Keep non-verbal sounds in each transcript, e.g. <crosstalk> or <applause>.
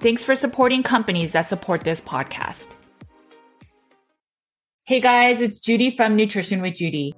Thanks for supporting companies that support this podcast. Hey guys, it's Judy from Nutrition with Judy.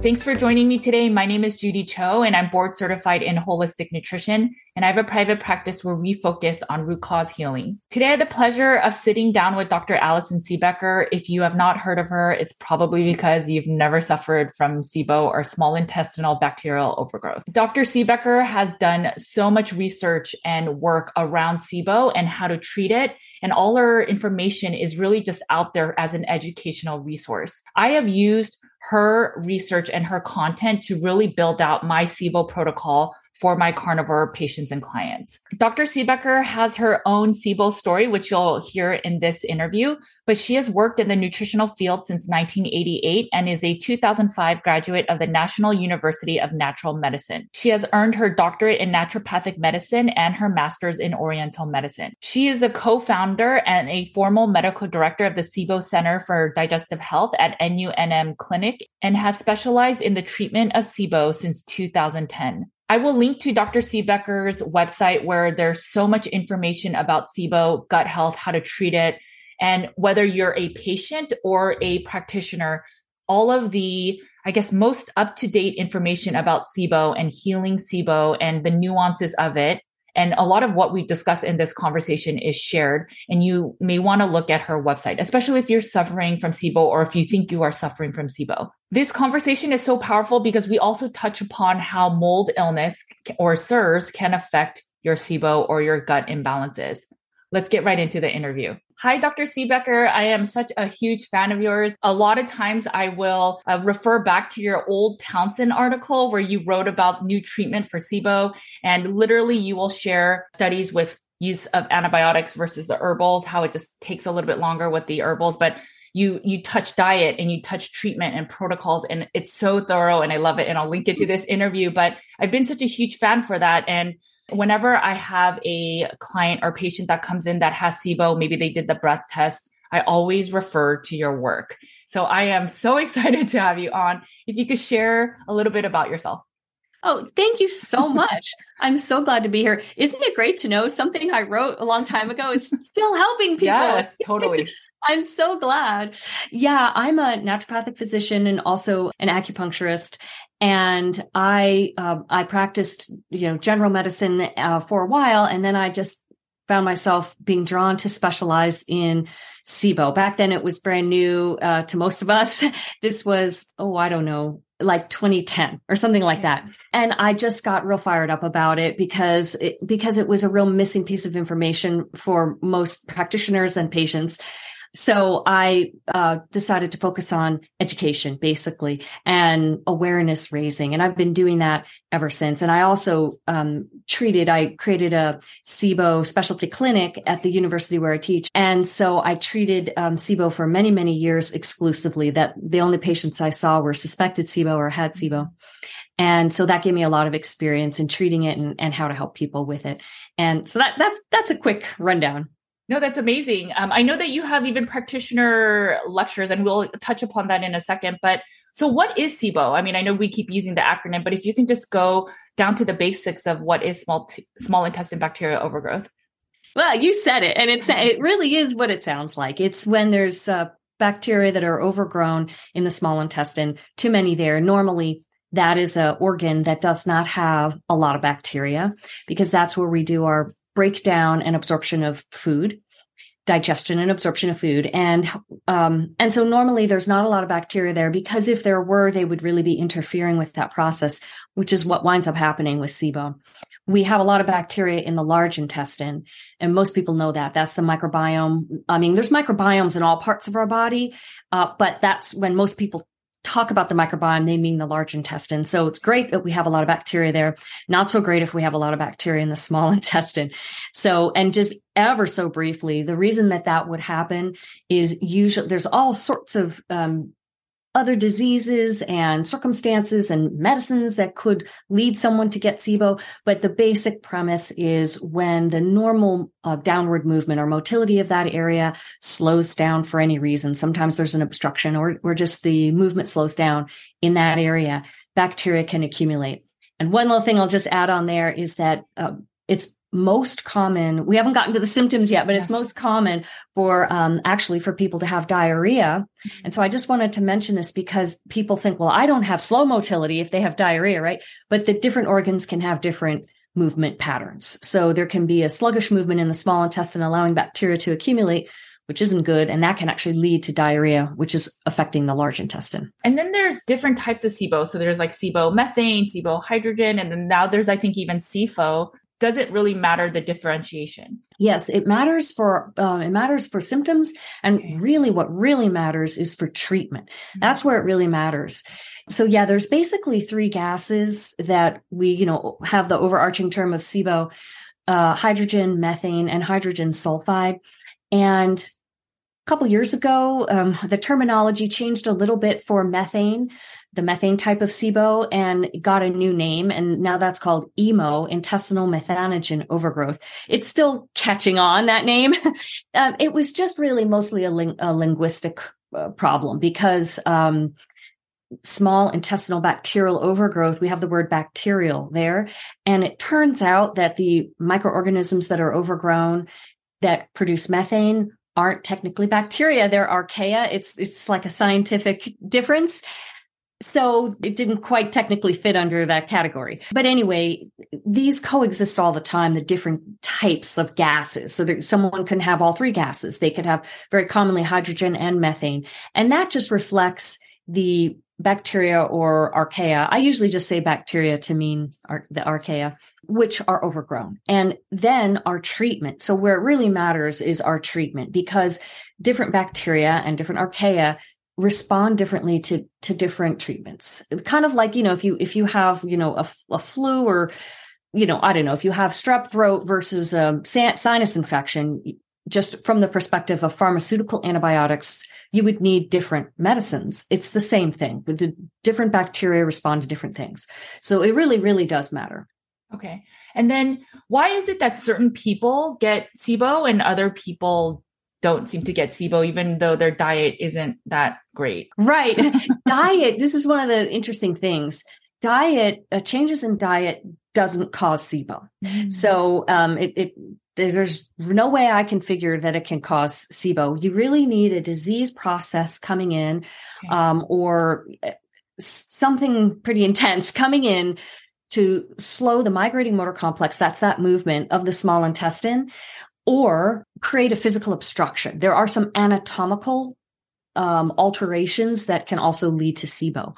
Thanks for joining me today. My name is Judy Cho, and I'm board certified in holistic nutrition. And I have a private practice where we focus on root cause healing. Today, I had the pleasure of sitting down with Dr. Allison Siebecker. If you have not heard of her, it's probably because you've never suffered from SIBO or small intestinal bacterial overgrowth. Dr. Siebecker has done so much research and work around SIBO and how to treat it. And all her information is really just out there as an educational resource. I have used her research and her content to really build out my SIBO protocol for my carnivore patients and clients. Dr. Siebecker has her own SIBO story, which you'll hear in this interview, but she has worked in the nutritional field since 1988 and is a 2005 graduate of the National University of Natural Medicine. She has earned her doctorate in naturopathic medicine and her master's in oriental medicine. She is a co-founder and a formal medical director of the SIBO Center for Digestive Health at NUNM Clinic and has specialized in the treatment of SIBO since 2010. I will link to Dr. Siebecker's website where there's so much information about SIBO, gut health, how to treat it, and whether you're a patient or a practitioner, all of the, I guess, most up to date information about SIBO and healing SIBO and the nuances of it and a lot of what we discuss in this conversation is shared. And you may want to look at her website, especially if you're suffering from SIBO or if you think you are suffering from SIBO. This conversation is so powerful because we also touch upon how mold illness or CIRS can affect your SIBO or your gut imbalances. Let's get right into the interview. Hi, Dr. Siebecker. I am such a huge fan of yours. A lot of times I will uh, refer back to your old Townsend article where you wrote about new treatment for SIBO. And literally, you will share studies with use of antibiotics versus the herbals, how it just takes a little bit longer with the herbals. But you you touch diet and you touch treatment and protocols and it's so thorough and I love it and I'll link it to this interview but I've been such a huge fan for that and Whenever I have a client or patient that comes in that has SIBO, maybe they did the breath test, I always refer to your work. So I am so <laughs> excited to have you on. If you could share a little bit about yourself. Oh, thank you so <laughs> much. I'm so glad to be here. Isn't it great to know something I wrote a long time ago is still helping people? Yes, <laughs> totally. I'm so glad. Yeah, I'm a naturopathic physician and also an acupuncturist. And I, uh, I practiced, you know, general medicine uh, for a while. And then I just found myself being drawn to specialize in SIBO. Back then it was brand new uh, to most of us. <laughs> This was, oh, I don't know, like 2010 or something like that. And I just got real fired up about it because it, because it was a real missing piece of information for most practitioners and patients. So I uh, decided to focus on education, basically, and awareness raising, and I've been doing that ever since. And I also um, treated. I created a SIBO specialty clinic at the university where I teach, and so I treated um, SIBO for many, many years exclusively. That the only patients I saw were suspected SIBO or had SIBO. And so that gave me a lot of experience in treating it and, and how to help people with it. And so that that's that's a quick rundown. No, that's amazing. Um, I know that you have even practitioner lectures, and we'll touch upon that in a second. But so, what is SIBO? I mean, I know we keep using the acronym, but if you can just go down to the basics of what is small t- small intestine bacterial overgrowth. Well, you said it, and it's it really is what it sounds like. It's when there's uh, bacteria that are overgrown in the small intestine, too many there. Normally, that is an organ that does not have a lot of bacteria because that's where we do our breakdown and absorption of food digestion and absorption of food. And um, and so normally there's not a lot of bacteria there because if there were they would really be interfering with that process which is what winds up happening with SIBO. We have a lot of bacteria in the large intestine and most people know that. That's the microbiome. I mean there's microbiomes in all parts of our body uh, but that's when most people talk about the microbiome, they mean the large intestine. So it's great that we have a lot of bacteria there. Not so great if we have a lot of bacteria in the <laughs> small intestine. So, and just ever so briefly, the reason that that would happen is usually there's all sorts of um, other diseases and circumstances and medicines that could lead someone to get SIBO. But the basic premise is when the normal uh, downward movement or motility of that area slows down for any reason. Sometimes there's an obstruction or, or just the movement slows down in that area, bacteria can accumulate. And one little thing I'll just add on there is that uh, it's most common we haven't gotten to the symptoms yet but yes. it's most common for um, actually for people to have diarrhea. Mm-hmm. and so i just wanted to mention this because people think well i don't have slow motility if they have diarrhea right? But the different organs can have different movement patterns. So there can be a sluggish movement in the small intestine allowing bacteria to accumulate which isn't good and that can actually lead to diarrhea which is affecting the large intestine. And then there's different types of sibo. So there's like sibo methane sibo hydrogen and then now there's i think even sifo does it really matter the differentiation? Yes, it matters for um, it matters for symptoms, and really, what really matters is for treatment. Mm-hmm. That's where it really matters. So yeah, there's basically three gases that we you know have the overarching term of SIBO: uh, hydrogen, methane, and hydrogen sulfide. And a couple years ago, um, the terminology changed a little bit for methane the methane type of SIBO and got a new name. And now that's called IMO, intestinal methanogen overgrowth. It's still catching on that name. <laughs> um, it was just really mostly a, ling- a linguistic uh, problem because, um, small intestinal bacterial overgrowth, we have the word bacterial there. And it turns out that the microorganisms that are overgrown that produce methane aren't technically bacteria. They're archaea. It's, it's like a scientific difference. So it didn't quite technically fit under that category. But anyway, these coexist all the time, the different types of gases. So there, someone can have all three gases. They could have very commonly hydrogen and methane. And that just reflects the bacteria or archaea. I usually just say bacteria to mean ar- the archaea, which are overgrown. And then our treatment. So where it really matters is our treatment because different bacteria and different archaea respond differently to to different treatments. Kind of like you know if you if you have you know a, a flu or you know i don't know if you have strep throat versus um, a sinus infection just from the perspective of pharmaceutical antibiotics you would need different medicines. It's the same thing but the different bacteria respond to different things. So it really really does matter. Okay. And then why is it that certain people get sibo and other people don't seem to get SIBO, even though their diet isn't that great. Right. <laughs> diet, this is one of the interesting things. Diet, uh, changes in diet doesn't cause SIBO. Mm-hmm. So um, it, it there's no way I can figure that it can cause SIBO. You really need a disease process coming in okay. um, or uh, something pretty <laughs> intense coming in to slow the migrating motor complex. That's that movement of the small intestine or create a physical obstruction. There are some anatomical um, alterations that can also lead to SIBO.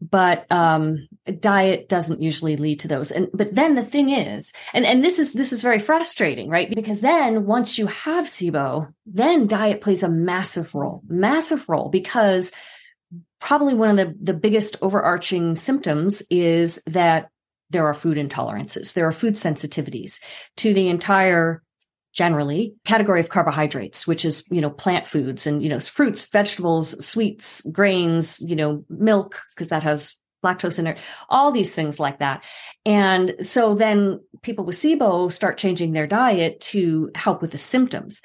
But um, diet doesn't usually lead to those. And but then the thing is, and, and this is this is very frustrating, right? Because then once you have SIBO, then diet plays a massive role, massive role because probably one of the, the biggest overarching symptoms is that there are food intolerances, there are food sensitivities to the entire generally category of carbohydrates which is you know plant foods and you know fruits vegetables sweets grains you know milk because that has lactose intolerant, all these things like that. And so then people with SIBO start changing their diet to help with the symptoms.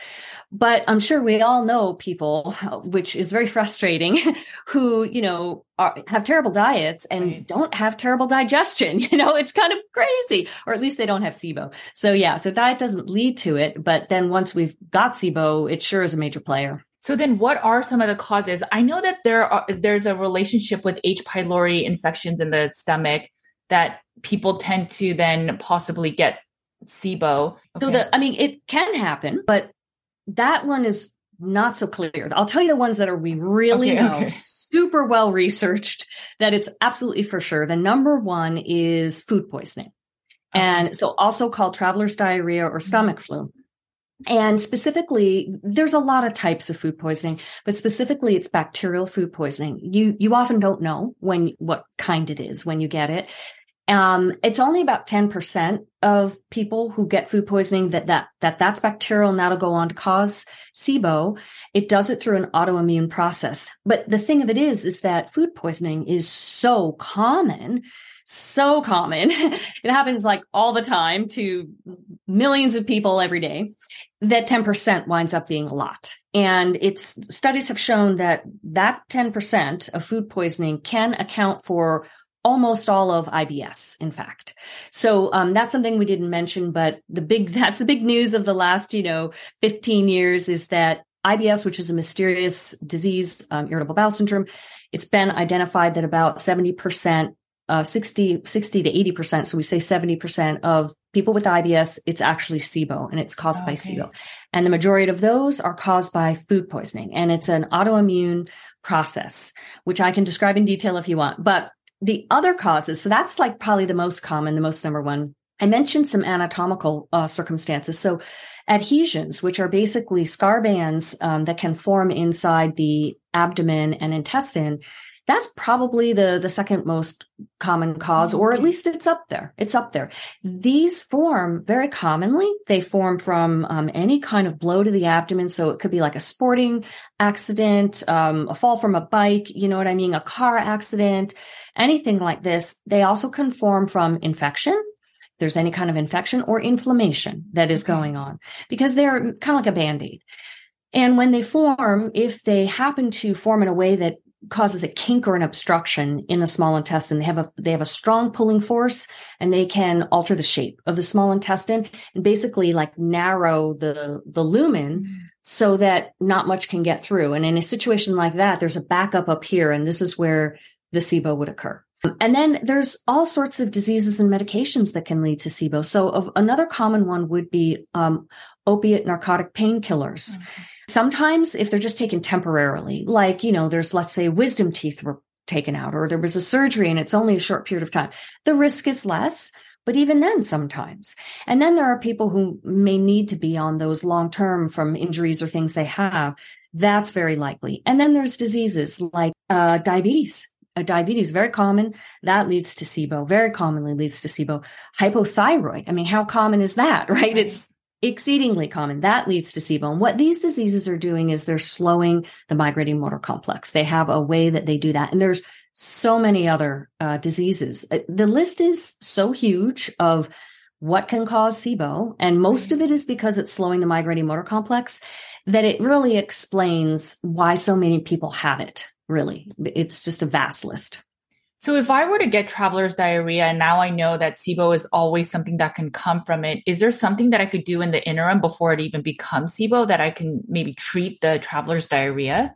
But I'm sure we all know people, <laughs> which is very frustrating, <laughs> who, you know, are, have terrible diets and right. don't have terrible digestion. <laughs> You know, it's kind of crazy, or at least they don't have SIBO. So yeah, so diet doesn't lead to it. But then once we've got SIBO, it sure is a major player. So then what are some of the causes? I know that there are there's a relationship with H pylori infections in the stomach that people tend to then possibly get SIBO. Okay. So the I mean it can happen, but that one is not so clear. I'll tell you the ones that are we really okay, know. Okay. Super well researched that it's absolutely for sure. The number one is food poisoning. And so also called traveler's diarrhea or stomach flu. And specifically, there's a lot of types of food poisoning, but specifically it's bacterial food poisoning. You, you often don't know when, what kind it is when you get it. Um, it's only about 10% of people who get food poisoning that, that, that that's bacterial and that'll go on to cause SIBO. It does it through an autoimmune process. But the thing of it is, is that food poisoning is so common so common. <laughs> it happens like all the time to millions of people every day that 10% winds up being a lot. And it's studies have shown that that 10% of food poisoning can account for almost all of IBS, in fact. So um, that's something we didn't mention, but the big <laughs> that's the big news of the last you know 15 years is that IBS, which is a mysterious disease, um, irritable bowel syndrome, it's been identified that about 70 percent, uh, 60 60 to 80 percent, so we say 70 percent of people with IBS, it's actually SIBO and it's caused okay. by SIBO. And the majority of those are caused by food poisoning. And it's an autoimmune process, which I can describe in detail if you want. But the other causes, so that's like probably the most common, the most number one. I mentioned some anatomical uh, circumstances. So adhesions, which are basically scar bands um, that can form inside the abdomen and intestine, that's probably the the second most common cause or at mm-hmm. least it's up there. It's up there. These form very commonly. They form from um, any kind of blow to the abdomen. So it could be like a sporting accident um, a fall from a bike you know what i mean? A car accident anything like this. They also can form from infection. There's any kind of infection or inflammation that is going on because they're kind of like a band-aid. And when they form, if they happen to form in a way that causes a kink or an obstruction in the small intestine. They have a they have a strong pulling force and they can alter the shape of the small intestine and basically like narrow the the lumen mm-hmm. so that not much can get through. And in a situation like that, there's a backup up here, and this is where the SIBO would occur. And then there's all sorts of diseases and medications that can lead to SIBO. So of, another common one would be um, opiate narcotic painkillers. Sometimes if they're just taken temporarily, like, you know, there's, let's say wisdom teeth were taken out or there was a surgery and it's only a short period of time, the risk is less. But even then, sometimes. And then there are people who may need to be on those long term from injuries or things they have. That's very likely. And then there's diseases like uh, diabetes. Uh, diabetes very common that leads to SIBO. Very commonly leads to SIBO. Hypothyroid. I mean, how common is that, right? <laughs> right. It's exceedingly common. That leads to SIBO. And what these diseases are doing is they're slowing the migrating motor complex. They have a way that they do that. And there's so many other uh, diseases. Uh, the list is so huge of what can cause SIBO. And most of it is because it's slowing the migrating motor complex that it really explains why so many people have it. Really, it's just a vast list. So if I were to get traveler's diarrhea and now I know that SIBO is always something that can come from it, is there something that I could do in the interim before it even becomes SIBO that I can maybe treat the traveler's diarrhea?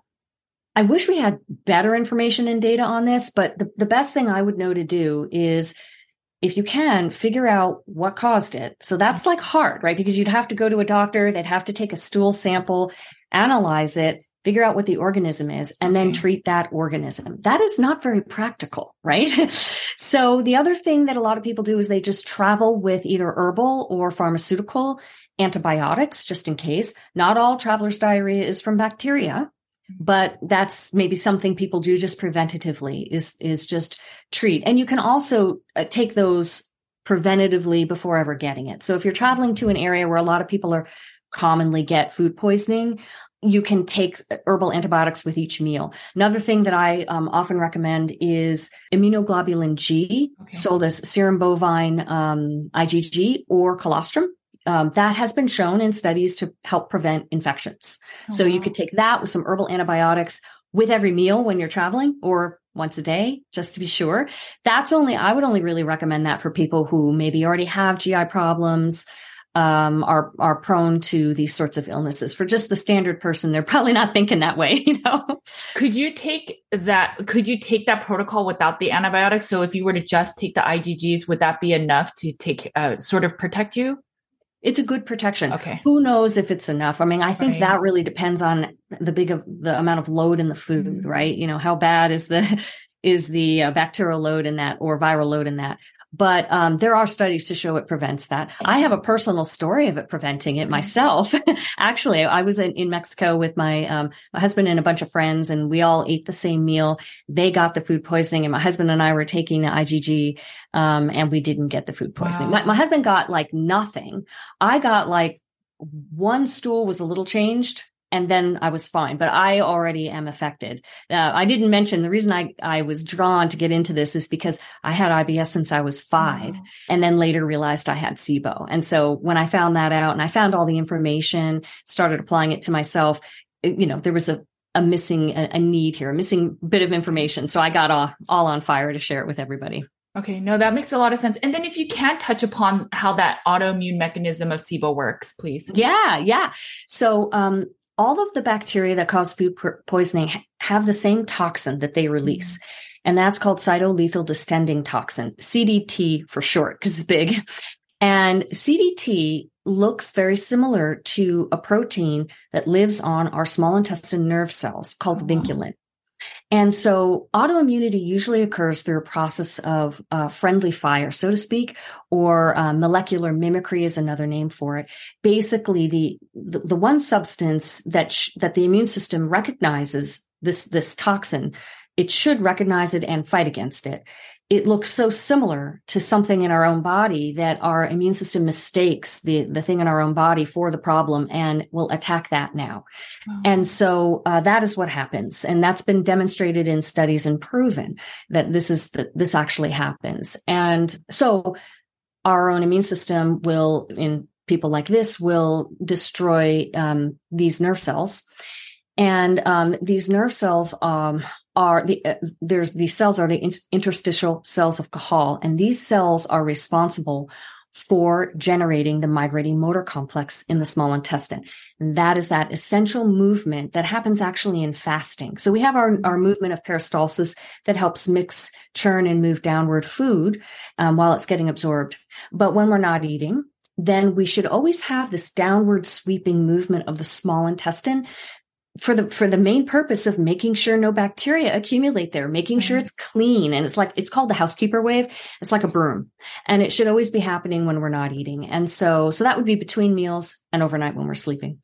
I wish we had better information and data on this, but the, the best thing I would know to do is if you can figure out what caused it. So that's like hard, right? Because you'd have to go to a doctor, they'd have to take a stool sample, analyze it, figure out what the organism is, and then treat that organism. That is not very practical, <laughs> right? so the other thing that a lot of people do is they just travel with either herbal or pharmaceutical antibiotics just in case. Not all traveler's diarrhea is from bacteria, but that's maybe something people do just preventatively is is just treat. And you can also uh, take those preventatively before ever getting it. So if you're traveling to an area where a lot of people are commonly get food poisoning, you can take herbal antibiotics with each meal. Another thing that I um, often recommend is immunoglobulin G, okay. sold as serum bovine um, IgG or colostrum. Um, that has been shown in studies to help prevent infections. Oh, so wow. you could take that with some herbal antibiotics with every meal when you're traveling or once a day, just to be sure. That's only, I would only really recommend that for people who maybe already have GI problems, um, are are prone to these sorts of illnesses. For just the standard person, they're probably not thinking that way. <laughs> You know, could you take that? Could you take that protocol without the antibiotics? So if you were to just take the IgGs, would that be enough to take uh, sort of protect you? It's a good protection. Okay. Who knows if it's enough? I mean, I think right. that really depends on the big of the amount of load in the food, mm-hmm. right? You know, how bad is the <laughs> is the uh, bacterial load in that or viral load in that? But um, there are studies to show it prevents that. I have a personal story of it preventing it myself. <laughs> Actually, I was in, in Mexico with my um, my husband and a bunch of friends, and we all ate the same meal. They got the food poisoning, and my husband and I were taking the IgG, um, and we didn't get the food poisoning. Wow. My, my husband got like nothing. I got like one stool was a little changed and then I was fine. But I already am affected. Uh, I didn't mention the reason I, I was drawn to get into this is because I had IBS since I was five oh. and then later realized I had SIBO. And so when I found that out and I found all the information, started applying it to myself, it, you know, there was a, a missing, a, a, need here, a missing bit of information. So I got all, all on fire to share it with everybody. Okay, no, that makes a lot of sense. And then if you can touch upon how that autoimmune mechanism of SIBO works, please. Yeah, yeah. So um, all of the bacteria that cause food poisoning have the same toxin that they release. Mm-hmm. And that's called cytolethal distending toxin, CDT for short, because it's big. And CDT looks very similar to a protein that lives on our small intestine nerve cells called oh, vinculin. And so autoimmunity usually occurs through a process of uh, friendly fire, so to speak, or uh, molecular mimicry is another name for it. Basically, the, the, the one substance that, sh- that the immune system recognizes this, this toxin, it should recognize it and fight against it it looks so similar to something in our own body that our immune system mistakes the, the thing in our own body for the problem and will attack that now. Oh. And so uh, that is what happens. And that's been demonstrated in studies and proven that this is that this actually happens. And so our own immune system will, in people like this, will destroy um, these nerve cells. And um, these nerve cells um, are the uh, there's these cells are the interstitial cells of Cajal, and these cells are responsible for generating the migrating motor complex in the small intestine. And that is that essential movement that happens actually in fasting. So we have our, our movement of peristalsis that helps mix, churn, and move downward food um, while it's getting absorbed. But when we're not eating, then we should always have this downward sweeping movement of the small intestine for the for the main purpose of making sure no bacteria accumulate there making mm-hmm. sure it's clean. And it's like it's called the housekeeper wave. It's like a broom. And it should always be happening when we're not eating. And so so that would be between meals and overnight when we're sleeping.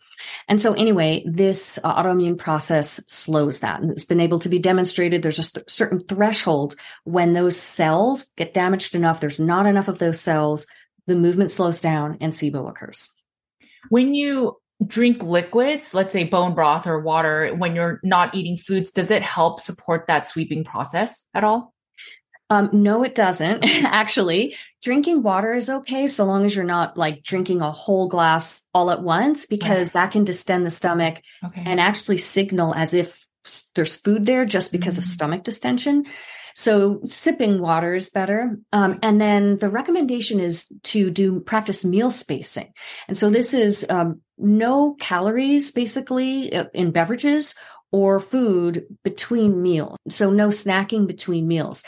And so anyway this uh, autoimmune process slows that. And it's been able to be demonstrated. There's a st- certain threshold when those cells get damaged enough there's not enough of those cells the movement slows down and SIBO occurs. When you drink liquids, let's say bone broth or water, when you're not eating foods, does it help support that sweeping process at all? Um, no, it doesn't. <laughs> Actually, drinking water is okay so long as you're not like drinking a whole glass all at once, because okay. that can distend the stomach okay. and actually signal as if there's food there just because mm-hmm. of stomach distension. So sipping water is better. Um, and then the recommendation is to do practice meal spacing. And so this is um, no calories basically uh, in beverages or food between meals. So no snacking between meals.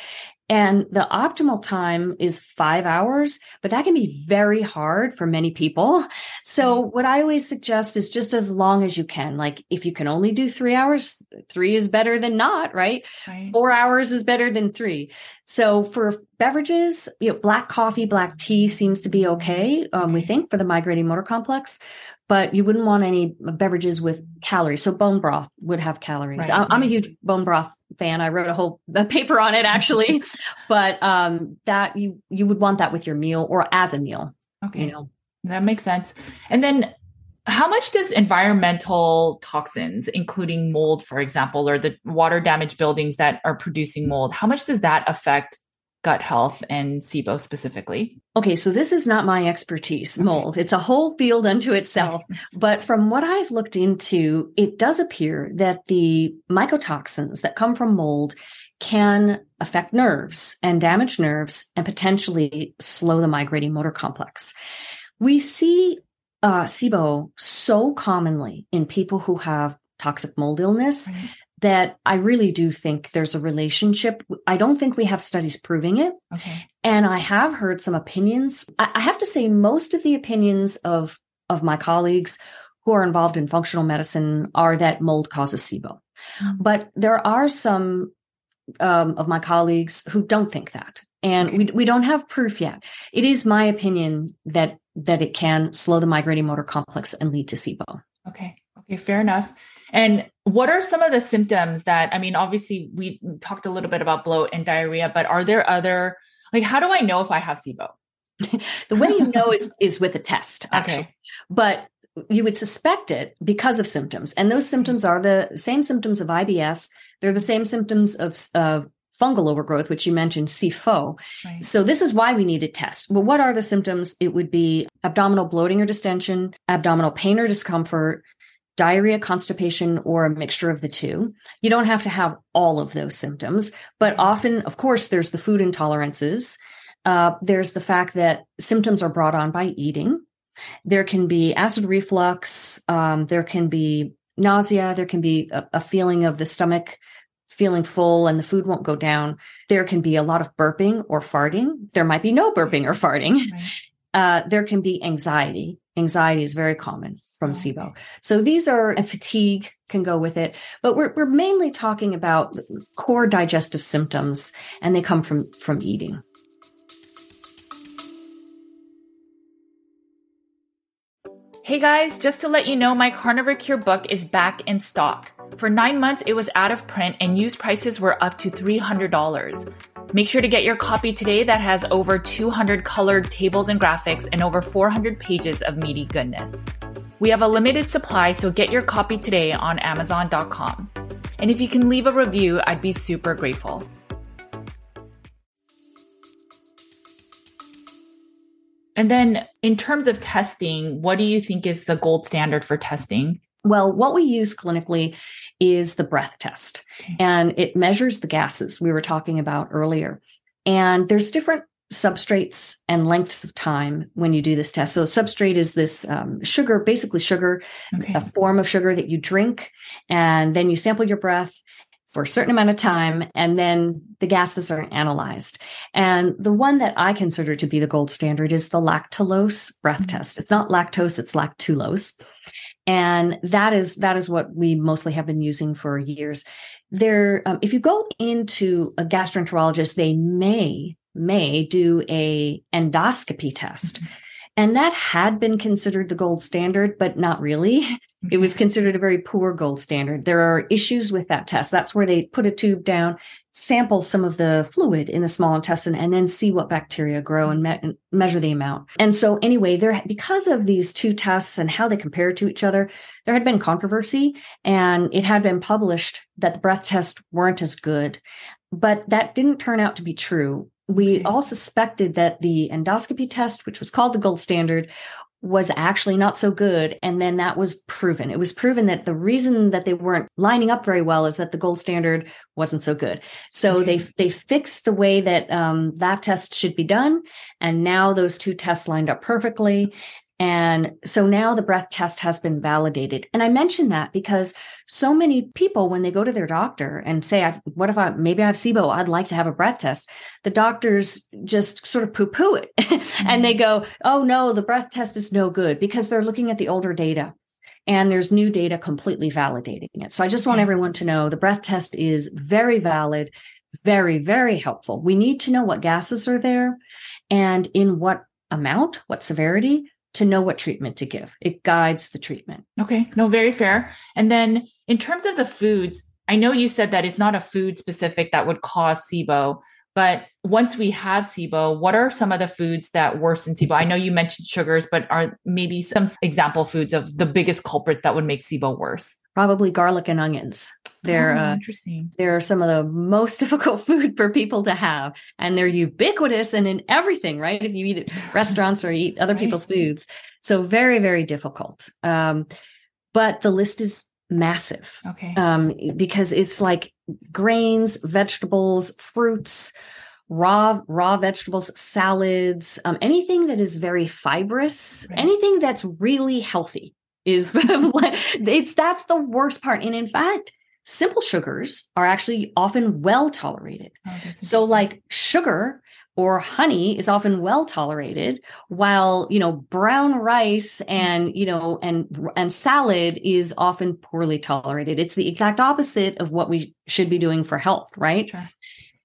And the optimal time is five hours, but that can be very hard for many people. So mm-hmm. what I always suggest is just as long as you can. Like if you can only do three hours, three is better than not, right? right. Four hours is better than three. So for beverages, you know, black coffee, black tea seems to be okay. Um, we think for the migrating motor complex but you wouldn't want any beverages with calories. So bone broth would have calories. Right. I'm a huge bone broth fan. I wrote a whole a paper on it actually, <laughs> but um, that you you would want that with your meal or as a meal. Okay, you know that makes sense. And then how much does environmental toxins, including mold, for example, or the water damaged buildings that are producing mold, how much does that affect gut health and SIBO specifically? Okay, so this is not my expertise, mold. It's a whole field unto itself. But from what I've looked into, it does appear that the mycotoxins that come from mold can affect nerves and damage nerves and potentially slow the migrating motor complex. We see uh, SIBO so commonly in people who have toxic mold illness right. That I really do think there's a relationship. I don't think we have studies proving it. Okay. And I have heard some opinions. I, have to say, most of the opinions of, of my colleagues who are involved in functional medicine are that mold causes SIBO. Mm-hmm. But there are some um, of my colleagues who don't think that. And okay. we, we don't have proof yet. It is my opinion that that it can slow the migrating motor complex and lead to SIBO. Okay. Okay. Fair enough. And what are some of the symptoms that, I mean, obviously we talked a little bit about bloat and diarrhea, but are there other, like, how do I know if I have SIBO? <laughs> the way you know is, is with a test, actually. Okay. But you would suspect it because of symptoms. And those symptoms are the same symptoms of IBS. They're the same symptoms of, of fungal overgrowth, which you mentioned, SIFO. Right. So this is why we need a test. Well, what are the symptoms? It would be abdominal bloating or distension, abdominal pain or discomfort, diarrhea, constipation, or a mixture of the two. You don't have to have all of those symptoms, but often, of course, there's the food intolerances. Uh, there's the fact that symptoms are brought on by eating. There can be acid reflux. Um, there can be nausea. There can be a, a feeling of the stomach feeling full and the food won't go down. There can be a lot of burping or farting. There might be no burping or farting. Right. Uh, there can be anxiety. Anxiety is very common from. SIBO. So these are, and fatigue can go with it, but we're, we're mainly talking about core digestive symptoms and they come from, from eating. Hey guys, just to let you know, my Carnivore Cure book is back in stock. For nine months, it was out of print and used prices were up to $300. Make sure to get your copy today that has over 200 colored tables and graphics and over 400 pages of meaty goodness. We have a limited supply, so get your copy today on Amazon.com. And if you can leave a review, I'd be super grateful. And then, in terms of testing, what do you think is the gold standard for testing? Well, what we use clinically is the breath test, and it measures the gases we were talking about earlier. And there's different substrates and lengths of time when you do this test. So, substrate is this um, sugar, basically sugar, okay. a form of sugar that you drink, and then you sample your breath for a certain amount of time and then the gases are analyzed. And the one that I consider to be the gold standard is the lactulose breath mm-hmm. test. It's not lactose, it's lactulose. And that is that is what we mostly have been using for years. There, um, if you go into a gastroenterologist, they may may do a endoscopy test. Mm-hmm. And that had been considered the gold standard, but not really. <laughs> It was mm-hmm. considered a very poor gold standard. There are issues with that test. That's where they put a tube down, sample some of the fluid in the small intestine, and then see what bacteria grow and, me- measure the amount. And so, anyway, there because of these two tests and how they compare to each other, there had been controversy, and it had been published that the breath tests weren't as good. But that didn't turn out to be true we all suspected that the endoscopy test, which was called the gold standard, was actually not so good. And then that was proven. It was proven that the reason that they weren't lining up very well is that the gold standard wasn't so good. So okay. they they fixed the way that um, that test should be done, and now those two tests lined up perfectly. And so now the breath test has been validated. And I mention that because so many people, when they go to their doctor and say, what if I, maybe I have SIBO, I'd like to have a breath test. The doctors just sort of poo poo it mm-hmm. <laughs> and they go, oh no, the breath test is no good because they're looking at the older data and there's new data completely validating it. So I just want everyone to know the breath test is very valid, very, very helpful. We need to know what gases are there and in what amount, what severity to know what treatment to give. It guides the treatment. Okay. No, very fair. And then in terms of the foods, I know you said that it's not a food specific that would cause SIBO, but once we have SIBO, what are some of the foods that worsen SIBO? I know you mentioned sugars, but are maybe some example foods of the biggest culprit that would make SIBO worse? Probably garlic and onions. They're oh, uh, interesting. They're some of the most <laughs> difficult food for people to have, and they're ubiquitous and in everything. Right? If you eat at <laughs> restaurants or eat other right. people's foods, so very very difficult. Um, but the list is massive. Okay. Um, because it's like grains, vegetables, fruits, raw raw vegetables, salads, um, anything that is very fibrous, right. anything that's really healthy is <laughs> it's that's the worst part. And in fact, simple sugars are actually often well tolerated. Oh, so like sugar or honey is often well tolerated while you know brown rice and you know and and salad is often poorly tolerated it's the exact opposite of what we should be doing for health right sure.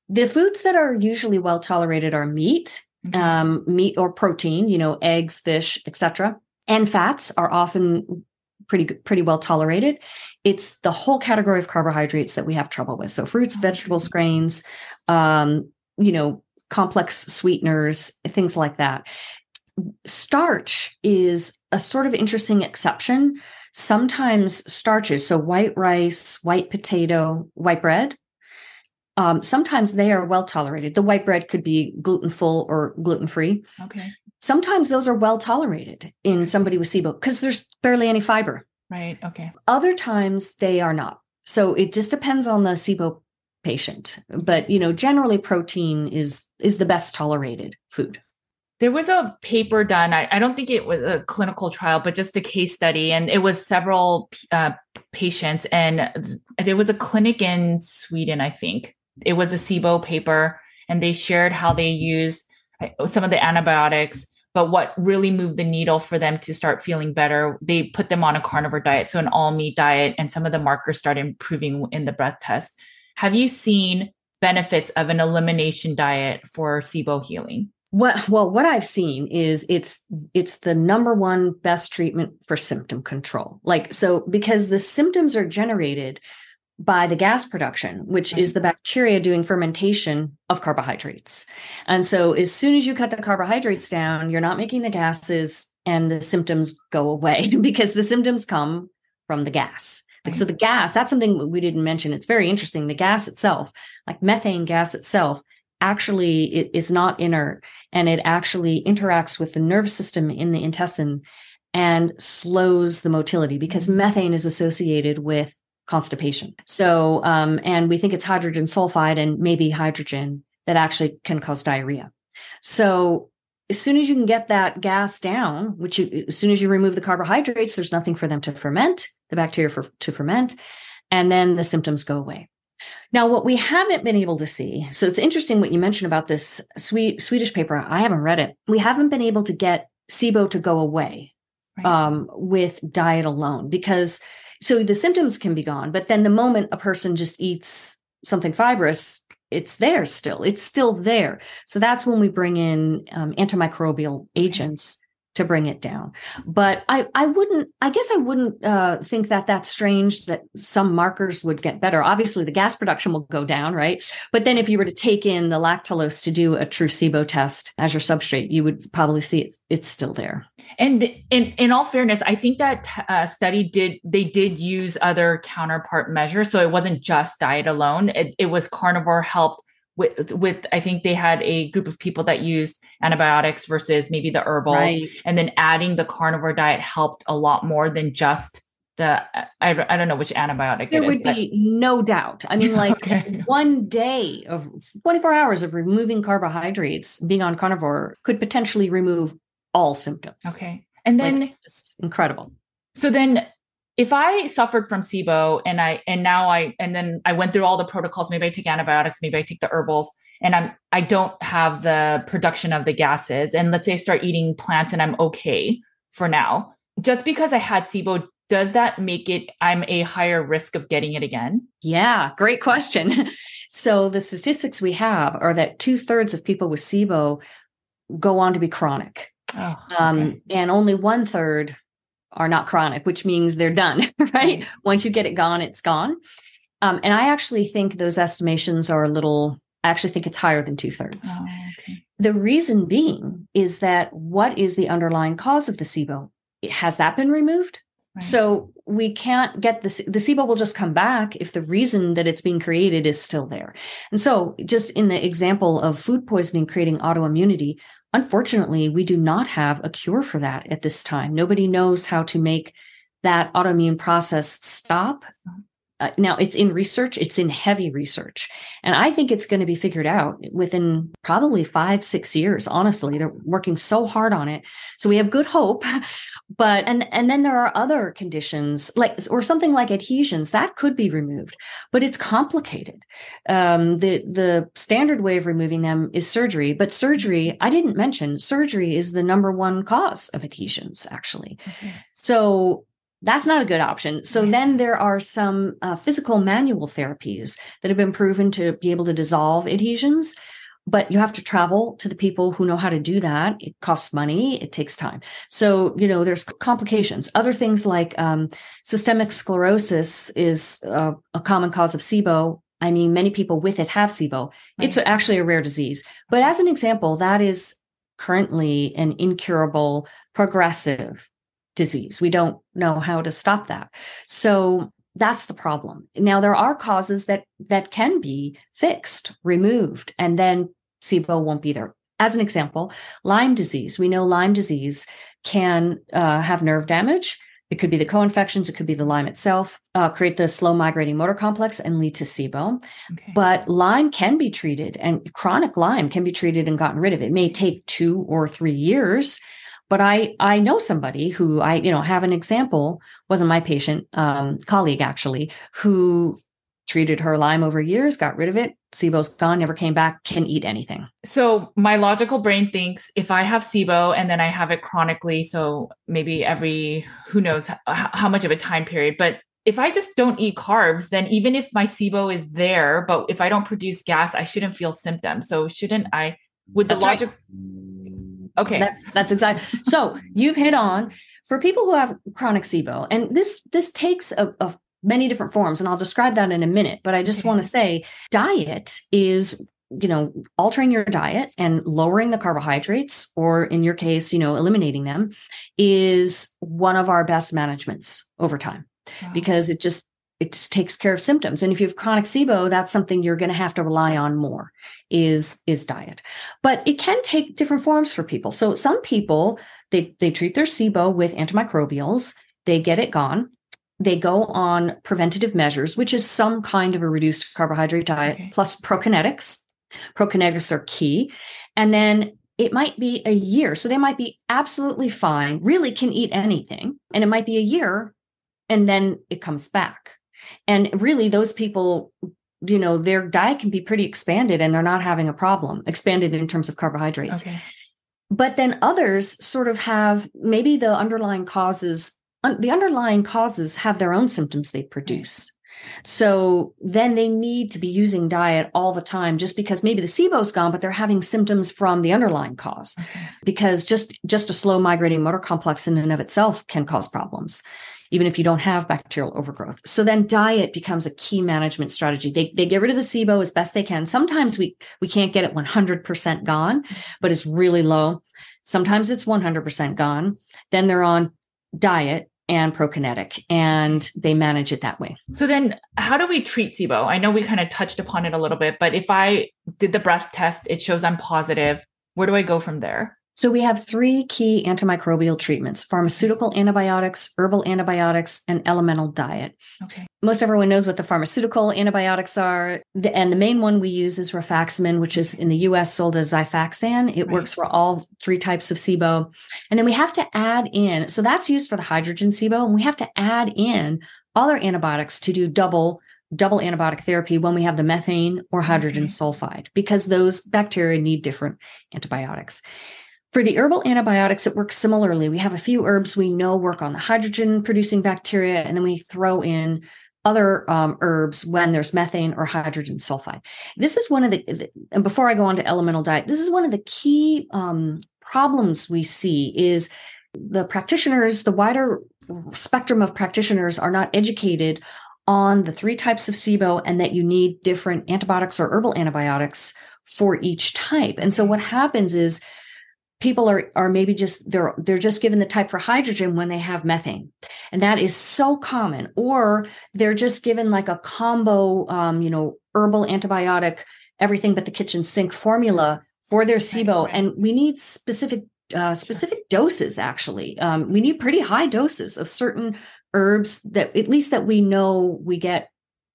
the foods that are usually well tolerated are meat mm-hmm. um, meat or protein you know eggs fish etc and fats are often pretty pretty well tolerated. It's the whole category of carbohydrates that we have trouble with. So fruits, oh, vegetables, grains, um, you know, complex sweeteners, things like that. Starch is a sort of interesting exception. Sometimes starches, so white rice, white potato, white bread, um, sometimes they are well tolerated. The white bread could be gluten full or gluten free. Okay. Sometimes those are well tolerated in somebody with SIBO because there's barely any fiber. Right. Okay. Other times they are not. So it just depends on the SIBO patient. But you know, generally protein is is the best tolerated food. There was a paper done. I, I don't think it was a clinical trial, but just a case study, and it was several uh, patients, and there was a clinic in Sweden, I think, it was a SIBO paper, and they shared how they use some of the antibiotics. But what really moved the needle for them to start feeling better, they put them on a carnivore diet, so an all meat diet, and some of the markers started improving in the breath test. Have you seen benefits of an elimination diet for SIBO healing? What well, what I've seen is it's it's the number one best treatment for symptom control. Like so, because the symptoms are generated by the gas production, which right. is the bacteria doing fermentation of carbohydrates. And so, as soon as you cut the carbohydrates down, you're not making the gases and the symptoms go away <laughs> because the symptoms come from the gas. Right. So, the gas, that's something we didn't mention. It's very interesting. The gas itself, like methane gas itself, actually it is not inert and it actually interacts with the nervous system in the intestine and slows the motility because mm-hmm. methane is associated with constipation. So, um, and we think it's hydrogen sulfide and maybe hydrogen that actually can cause diarrhea. So, as soon as you can get that gas down, which you, as soon as you remove the carbohydrates, there's nothing for them to ferment, the bacteria for, to ferment, and then the symptoms go away. Now, what we haven't been able to see, so it's interesting what you mentioned about this sweet Swedish paper. I haven't read it. We haven't been able to get SIBO to go away right. um, with diet alone because so the symptoms can be gone, but then the moment a person just eats something fibrous, it's there still. It's still there. So that's when we bring in um, antimicrobial agents to bring it down. But I, I wouldn't, I guess I wouldn't uh, think that that's strange that some markers would get better. Obviously, the gas production will go down, right? But then if you were to take in the lactulose to do a true SIBO test as your substrate, you would probably see it, it's still there. And in, in all fairness, I think that uh, study did, they did use other counterpart measures. So it wasn't just diet alone. It, it was carnivore helped with with I think they had a group of people that used antibiotics versus maybe the herbals, right. and then adding the carnivore diet helped a lot more than just the I, I don't know which antibiotic there would but... be no doubt. I mean <laughs> like okay. one day of 24 hours of removing carbohydrates being on carnivore could potentially remove all symptoms. Okay. And then like, just incredible. So then if I suffered from SIBO and I and now I and then I went through all the protocols, maybe I take antibiotics, maybe I take the herbals, and I'm I don't have the production of the gases. And let's say I start eating plants and I'm okay for now. Just because I had SIBO, does that make it I'm a higher risk of getting it again? Yeah, great question. <laughs> so the statistics we have are that two thirds of people with SIBO go on to be chronic. Oh, okay. um, and only one third are not chronic, which means they're done, <laughs> right? Mm-hmm. Once you get it gone, it's gone. Um, and I actually think those estimations are a little I actually think it's higher than two thirds. Oh, okay. The reason being is that what is the underlying cause of the SIBO? Has that been removed? Right. So we can't get the the SIBO will just come back if the reason that it's being created is still there. And so, just in the example of food poisoning creating autoimmunity, unfortunately, we do not have a cure for that at this time. Nobody knows how to make that autoimmune process stop. Uh, now it's in research it's in heavy research and i think it's going to be figured out within probably five six years honestly. They're working so hard on it. So we have good hope but and and then there are other conditions like or something like adhesions that could be removed but it's complicated um, the the standard way of removing them is surgery but surgery i didn't mention surgery is the number one cause of adhesions actually okay. so that's not a good option. So then there are some uh, physical manual therapies that have been proven to be able to dissolve adhesions, but you have to travel to the people who know how to do that. It costs money. It takes time. So, you know, there's complications. Other things like um, systemic sclerosis is uh, a common cause of SIBO. I mean, many people with it have SIBO. Right. It's actually a rare disease. But as an example, that is currently an incurable progressive disease. We don't know how to stop that. So that's the problem. Now there are causes that that can be fixed, removed, and then SIBO won't be there. As an example, Lyme disease. We know Lyme disease can uh, have nerve damage. It could be the co-infections. It could be the Lyme itself, uh, create the slow migrating motor complex and lead to SIBO. Okay. But Lyme can be treated, and chronic Lyme can be treated and gotten rid of. It may take two or three years but I I know somebody who I you know have an example wasn't my patient um, colleague actually who treated her Lyme over years, got rid of it. SIBO's gone, never came back, can eat anything. So my logical brain thinks if I have SIBO and then I have it chronically, so maybe every who knows how, how much of a time period, but if I just don't eat carbs, then even if my SIBO is there, but if I don't produce gas, I shouldn't feel symptoms. So shouldn't I? Would the That's logic? Right Okay. That's, that's exactly. So you've hit on for people who have chronic SIBO, and this this takes a, a many different forms, and I'll describe that in a minute. But I just okay. want to say, diet is you know altering your diet and lowering the carbohydrates or in your case you know eliminating them is one of our best managements over time wow. because it just it takes care of symptoms. And if you have chronic sibo that's something you're going to have to rely on more is is diet. But it can take different forms for people. So some people they they treat their sibo with antimicrobials. They get it gone. They go on preventative measures which is some kind of a reduced carbohydrate diet okay. plus prokinetics. Prokinetics are key. And then it might be a year. So they might be absolutely fine really can eat anything and it might be a year and then it comes back and really, those people, you know, their diet can be pretty expanded and they're not having a problem, expanded in terms of carbohydrates. Okay. But then others sort of have maybe the underlying causes, the underlying causes have their own symptoms they produce. So then they need to be using diet all the time just because maybe the SIBO's gone, but they're having symptoms from the underlying cause. Okay. Because just just a slow migrating motor complex in and of itself can cause problems even if you don't have bacterial overgrowth. So then diet becomes a key management strategy. They, they get rid of the SIBO as best they can. Sometimes we, we can't get it 100% gone, but it's really low. Sometimes it's 100% gone. Then they're on diet and prokinetic and they manage it that way. So then how do we treat SIBO? I know we kind of touched upon it a little bit, but if I did the breath test, it shows I'm positive. Where do I go from there? So we have three key antimicrobial treatments pharmaceutical antibiotics, herbal antibiotics, and elemental diet. Okay. Most everyone knows what the pharmaceutical antibiotics are. And the main one we use is rifaximin, which is in the US sold as Xifaxan. It right. works for all three types of SIBO. And then we have to add in, so that's used for the hydrogen SIBO, and we have to add in other antibiotics to do double double antibiotic therapy when we have the methane or hydrogen okay. sulfide because those bacteria need different antibiotics. For the herbal antibiotics, it works similarly. We have a few herbs we know work on the hydrogen producing bacteria, and then we throw in other um, herbs when there's methane or hydrogen sulfide. This is one of the, and before I go on to elemental diet, this is one of the key um, problems we see is the practitioners, the wider spectrum of practitioners are not educated on the three types of SIBO and that you need different antibiotics or herbal antibiotics for each type. And so what happens is people are are maybe just they're they're just given the type for hydrogen when they have methane. And that is so common. Or they're just given like a combo um, you know herbal antibiotic everything but the kitchen sink formula for their sibo. and we need specific uh, specific doses actually. Um, we need pretty high doses of certain herbs that at least that we know we get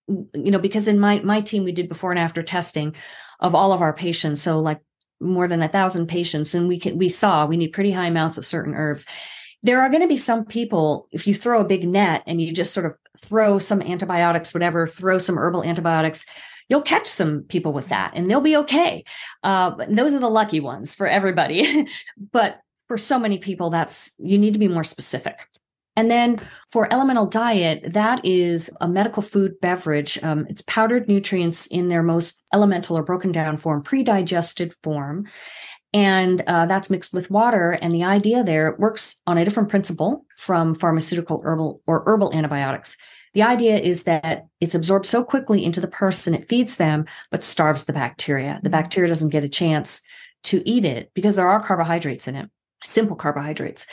you know because in my my team we did before and after testing of all of our patients. So like more than a thousand patients and we can we saw we need pretty high amounts of certain herbs. There are going to be some people if you throw a big net and you just sort of throw some antibiotics whatever throw some herbal antibiotics you'll catch some people with that and they'll be okay. Uh, those are the lucky ones for everybody. <laughs> But for so many people that's you need to be more specific and then for elemental diet, that is a medical food beverage. Um, it's powdered nutrients in their most elemental or broken down form, pre digested form. And uh, that's mixed with water. And the idea there works on a different principle from pharmaceutical herbal or herbal antibiotics. The idea is that it's absorbed so quickly into the person, it feeds them, but starves the bacteria. The bacteria doesn't get a chance to eat it because there are carbohydrates in it, simple carbohydrates.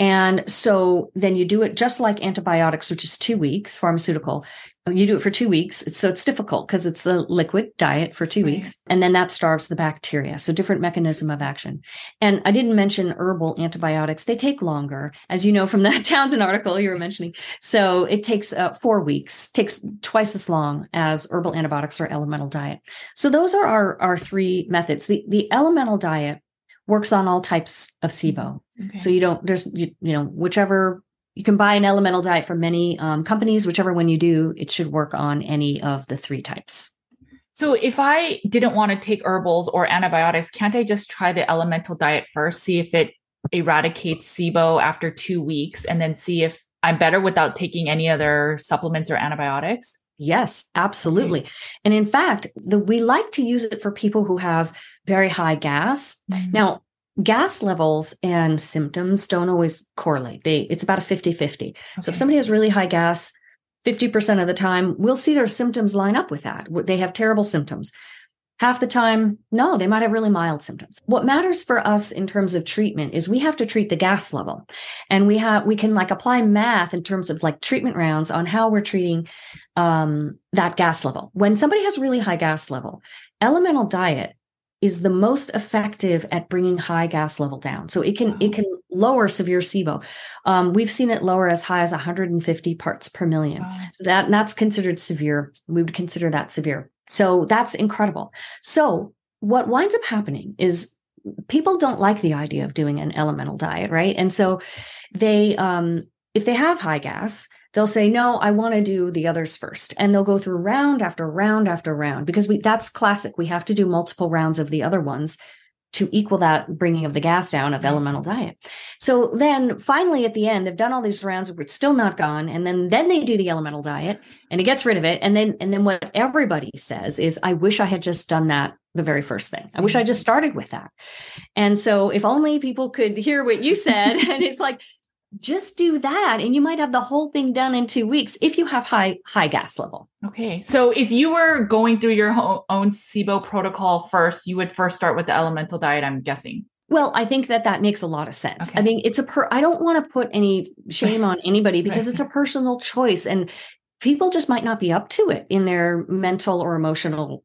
And so then you do it just like antibiotics, which is two weeks, pharmaceutical. You do it for two weeks. So it's difficult because it's a liquid diet for two right. weeks. And then that starves the bacteria. So different mechanism of action. And I didn't mention herbal antibiotics. They take longer, as you know from the <laughs> Townsend article you were mentioning. So it takes uh, four weeks, takes twice as long as herbal antibiotics or elemental diet. So those are our, our three methods. The, the elemental diet works on all types of SIBO. Okay. So you don't, there's, you, you, know, whichever you can buy an elemental diet from many um, companies, whichever one you do, it should work on any of the three types. So if I didn't want to take herbals or antibiotics, can't I just try the elemental diet first, see if it eradicates SIBO after two weeks, and then see if I'm better without taking any other supplements or antibiotics? Yes, absolutely. Okay. And in fact, the, we like to use it for people who have very high gas. Mm-hmm. Now, gas levels and symptoms don't always correlate. They it's about a 50-50. Okay. So if somebody has really high gas, 50% of the time, we'll see their symptoms line up with that. They have terrible symptoms. Half the time, no, they might have really mild symptoms. What matters for us in terms of treatment is we have to treat the gas level. And we have we can like apply math in terms of like treatment rounds on how we're treating um, that gas level. When somebody has really high gas level, elemental diet is the most effective at bringing high gas level down. So it can wow. it can lower severe SIBO. Um, we've seen it lower as high as 150 parts per million. Wow. So that that's considered severe. We would consider that severe. So that's incredible. So what winds up happening is people don't like the idea of doing an elemental diet, right? And so they um if they have high gas, they'll say no i want to do the others first. And they'll go through round after round after round because we that's classic. We have to do multiple rounds of the other ones to equal that bringing of the gas down of elemental diet. So then finally at the end they've done all these rounds it's still not gone. And then then they do the elemental diet and it gets rid of it and then and then what everybody says is i wish i had just done that the very first thing. I wish I just started with that. And so if only people could hear what you said <laughs> and it's like just do that and you might have the whole thing done in two weeks if you have high high gas level okay so if you were going through your own sibo protocol first you would first start with the elemental diet i'm guessing well i think that that makes a lot of sense okay. i mean it's a per i don't want to put any shame on anybody <laughs> because right. it's a personal choice and people just might not be up to it in their mental or emotional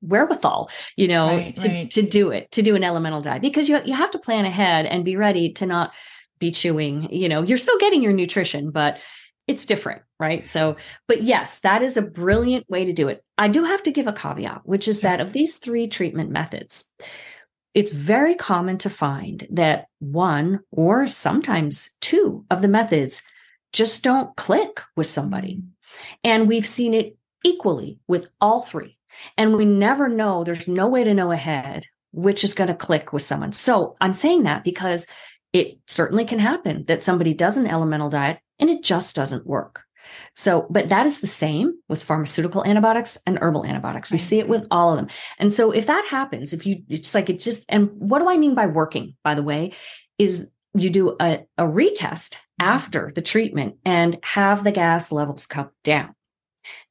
wherewithal you know right, to, right. to do it to do an elemental diet because you, you have to plan ahead and be ready to not be chewing. You know, you're still getting your nutrition, but it's different, right? So, but yes, that is a brilliant way to do it. I do have to give a caveat, which is that of these three treatment methods, it's very common to find that one or sometimes two of the methods just don't click with somebody. Mm. And we've seen it equally with all three. And we never know, there's no way to know ahead which is going to click with someone. So I'm saying that because it certainly can happen that somebody does an elemental diet and it just doesn't work. So, but that is the same with pharmaceutical antibiotics and herbal antibiotics. We see it with all of them. And so if that happens, if you, it's like, it just, and what do I mean by working, by the way, is you do a, a retest Mm-hmm. after the treatment and have the gas levels come down.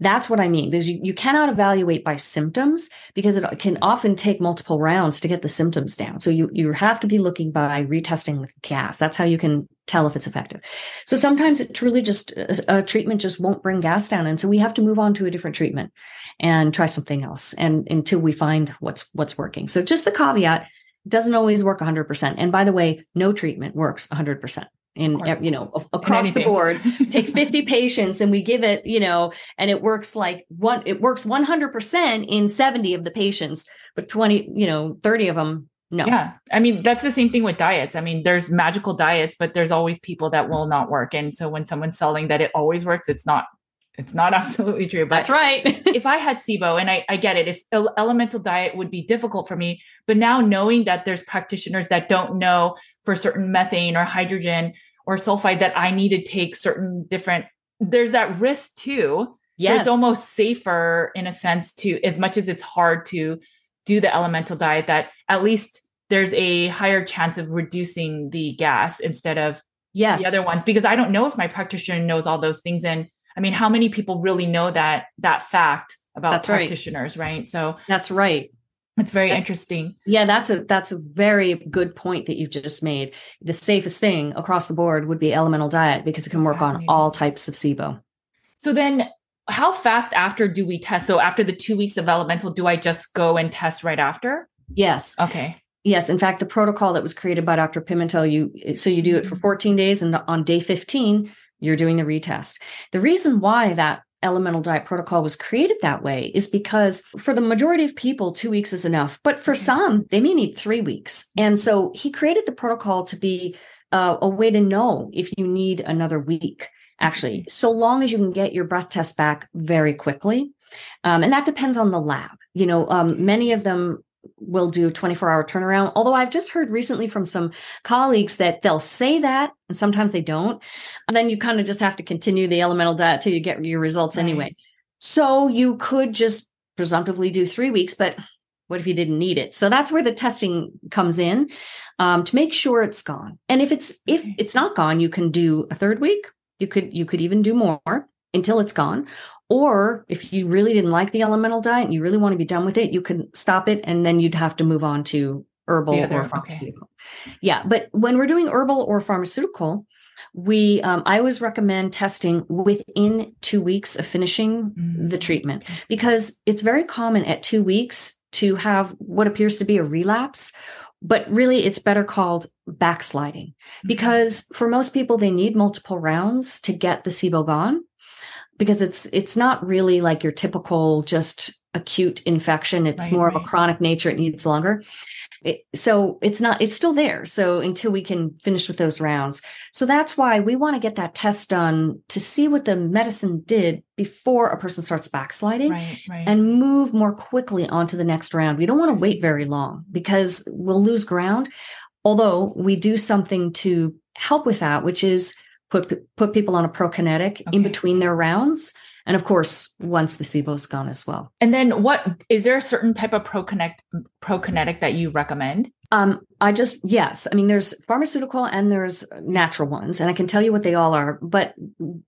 That's what I mean, because you, you cannot evaluate by symptoms because it can often take multiple rounds to get the symptoms down. So you, you have to be looking by retesting with gas. That's how you can tell if it's effective. So sometimes it truly just, a treatment just won't bring gas down. And so we have to move on to a different treatment and try something else and until we find what's, what's working. So just the caveat, doesn't always work 100%. And by the way, no treatment works 100% in you know across the board take <laughs> 50 patients and we give it you know and it works like one it works 100% in 70 of the patients but 20 you know 30 of them no. Yeah. I mean that's the same thing with diets. I mean there's magical diets but there's always people that will not work. And so when someone's selling that it always works it's not it's not <laughs> absolutely true. But That's right. <laughs> if I had SIBO, and I, I get it, if elemental diet would be difficult for me, but now knowing that there's practitioners that don't know for certain methane or hydrogen or sulfide that I need to take certain different, there's that risk too. Yes. So it's almost safer in a sense to, as much as it's hard to do the elemental diet, that at least there's a higher chance of reducing the gas instead of yes. the other ones. Because I don't know if my practitioner knows all those things. And I mean, how many people really know that that fact about that's practitioners, right. right? So that's right. It's very that's, interesting. Yeah, that's a that's a very good point that you've just made. The safest thing across the board would be elemental diet because it can work on all types of SIBO. So then how fast after do we test? So after the 2 weeks of elemental do I just go and test right after? Yes. Okay. Yes, in fact the protocol that was created by Dr. Pimentel you so you do it for mm-hmm. 14 days and on day 15 you're doing the retest. The reason why that elemental diet protocol was created that way is because for the majority of people, two weeks is enough. But for some, they may need three weeks. And so he created the protocol to be uh, a way to know if you need another week, actually, so long as you can get your breath test back very quickly. Um, and that depends on the lab. You know, um, many of them will do 24 hour turnaround. Although I've just heard recently from some colleagues that they'll say that and sometimes they don't. And then you kind of just have to continue the elemental diet till you get your results right. anyway. So you could just presumptively do three weeks, but what if you didn't need it? So that's where the testing comes in um, to make sure it's gone. And if it's if it's not gone, you can do a third week. You could you could even do more until it's gone, or if you really didn't like the elemental diet and you really want to be done with it, you can stop it and then you'd have to move on to herbal other, or pharmaceutical. Okay. Yeah. But when we're doing herbal or pharmaceutical, we um, i always recommend testing within two weeks of finishing mm-hmm. the treatment because it's very common at two weeks to have what appears to be a relapse but really it's better called backsliding mm-hmm. because for most people they need multiple rounds to get the sibo gone because it's it's not really like your typical just acute infection. It's right, more right. of a chronic nature. It needs longer. It, so it's not it's still there. So until we can finish with those rounds. So that's why we want to get that test done to see what the medicine did before a person starts backsliding right, and move more quickly onto the next round. We don't want to wait very long because we'll lose ground. Although we do something to help with that which is put put people on a prokinetic okay. in between their rounds. And of course once the sibo's gone as well. And then what is there a certain type of prokinetic prokinetic that you recommend um, I just yes, I mean there's pharmaceutical and there's natural ones, and I can tell you what they all are. But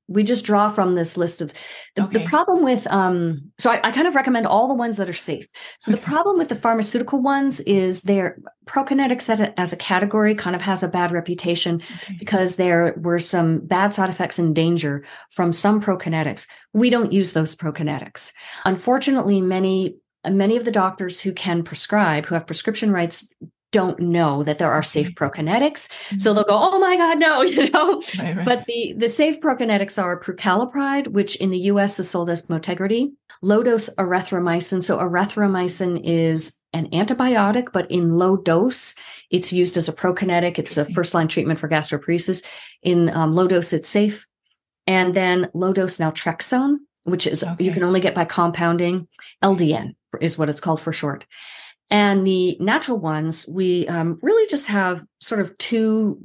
we just draw from this list of the, okay. the problem with. Um, so I, I, kind of recommend all the ones that are safe. So okay. the problem with the pharmaceutical ones is they're prokinetics as a category kind of has a bad reputation okay. because there were some bad side effects and danger from some prokinetics. We don't use those prokinetics. Unfortunately, many many of the doctors who can prescribe, who have prescription rights, don't know that there are safe prokinetics. Mm-hmm. So they'll go, oh my God, no, <laughs> you know. Right, right. But the, the safe prokinetics are prucalopride, which in the US is sold as Motegrity, low dose erythromycin. So erythromycin is an antibiotic, but in low dose, it's used as a prokinetic. It's a first line treatment for gastroparesis. In um, low dose, it's safe. And then low dose naltrexone, which is okay. you can only get by compounding. LDN is what it's called for short. And the natural ones, we um, really just have sort of two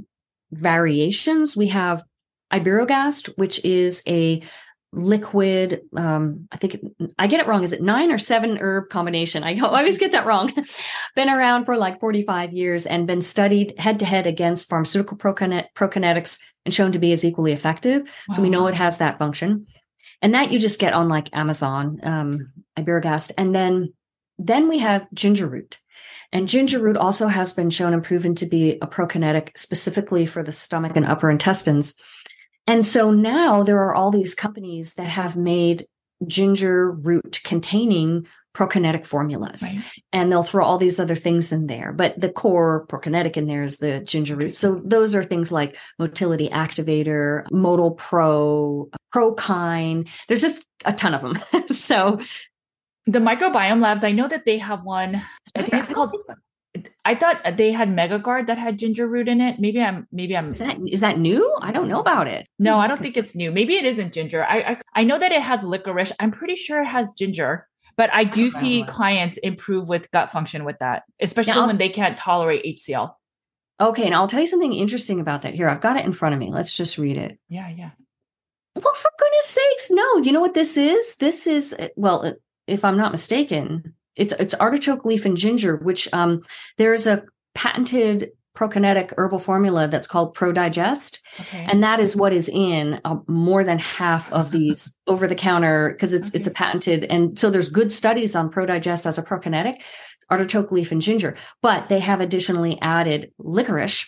variations. We have Iberogast, which is a liquid um i think i get it wrong is it nine or seven herb combination i <laughs> always get that wrong <laughs> been around for like 45 years and been studied head to head against pharmaceutical prokinet- prokinetics and shown to be as equally effective wow. so we know it has that function and that you just get on like Amazon, um, Iberogast. And then, then we have ginger root. And ginger root also has been shown and proven to be a prokinetic specifically for the stomach and upper intestines. And so now there are all these companies that have made ginger root containing prokinetic formulas right. and they'll throw all these other things in there but the core prokinetic in there is the ginger root so those are things like motility activator modal pro prokine there's just a ton of them <laughs> so the microbiome labs i know that they have one i think it's called I thought they had MegaGuard that had ginger root in it. Maybe I'm maybe I'm is that is that new? I don't know about it. No, I hmm, don't think it's new. Maybe it isn't ginger. I I, I know that it has licorice. I'm pretty sure it has ginger. But I do see clients improve with gut function with that, especially now, when they can't tolerate HCl. Okay, and I'll tell you something interesting about that. Here, I've got it in front of me. Let's just read it. Yeah, yeah. Well, for goodness sakes, no. You know what this is? This is uh, well, uh, if I'm not mistaken, it's it's artichoke leaf and ginger, which um there's a patented prokinetic herbal formula that's called ProDigest. Okay. And that is what is in uh, more than half of these <laughs> over the counter because it's okay. it's a patented and so there's good studies on ProDigest as a prokinetic artichoke leaf and ginger, but they have additionally added licorice.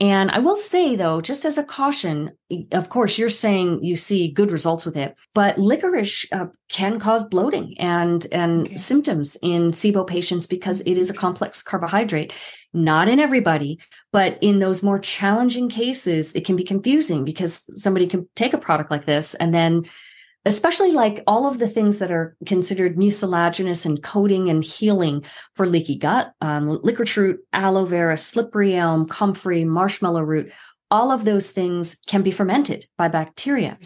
And I will say though, just as a caution, of course, you're saying you see good results with it, but licorice uh, can cause bloating and and okay. symptoms in SIBO patients because it is a complex carbohydrate. Not in everybody, but in those more challenging cases, it can be confusing because somebody can take a product like this and then especially like all of the things that are considered mucilaginous and coating and healing for leaky gut, um, licorice root, aloe vera, slippery elm, comfrey, marshmallow root, all of those things can be fermented by bacteria.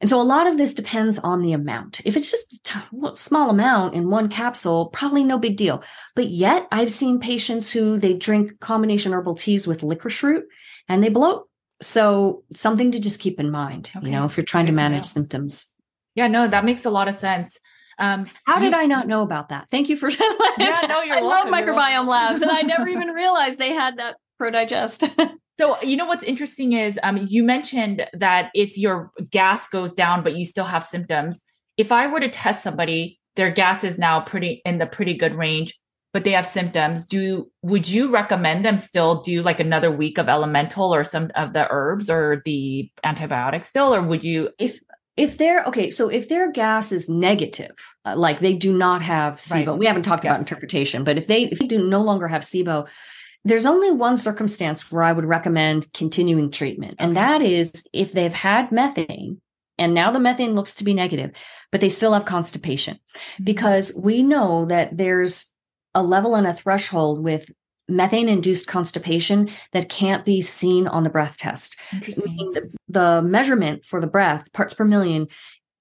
And so a lot of this depends on the amount. If it's just a small amount in one capsule, probably no big deal. But yet I've seen patients who they drink combination herbal teas with licorice root and they bloat. So something to just keep in mind, okay. you know, if you're trying Good to manage to symptoms. Yeah, no, that makes a lot of sense. Um, How did I not know about that? Thank you for <laughs> yeah, no, you're I welcome. love microbiome labs, and I <laughs> never even realized they had that ProDigest. <laughs> so, you know what's interesting is um, you mentioned that if your gas goes down, but you still have symptoms. If I were to test somebody, their gas is now pretty in the pretty good range, but they have symptoms. Do would you recommend them still do like another week of elemental or some of the herbs or the antibiotics still, or would you if if they're okay, so if their gas is negative, uh, like they do not have SIBO, right. we haven't talked yes. about interpretation, but if they if they do no longer have SIBO, there's only one circumstance where I would recommend continuing treatment, and that is if they've had methane and now the methane looks to be negative, but they still have constipation, mm-hmm. because we know that there's a level and a threshold with methane induced constipation that can't be seen on the breath test. The, the, measurement for the breath, parts per million,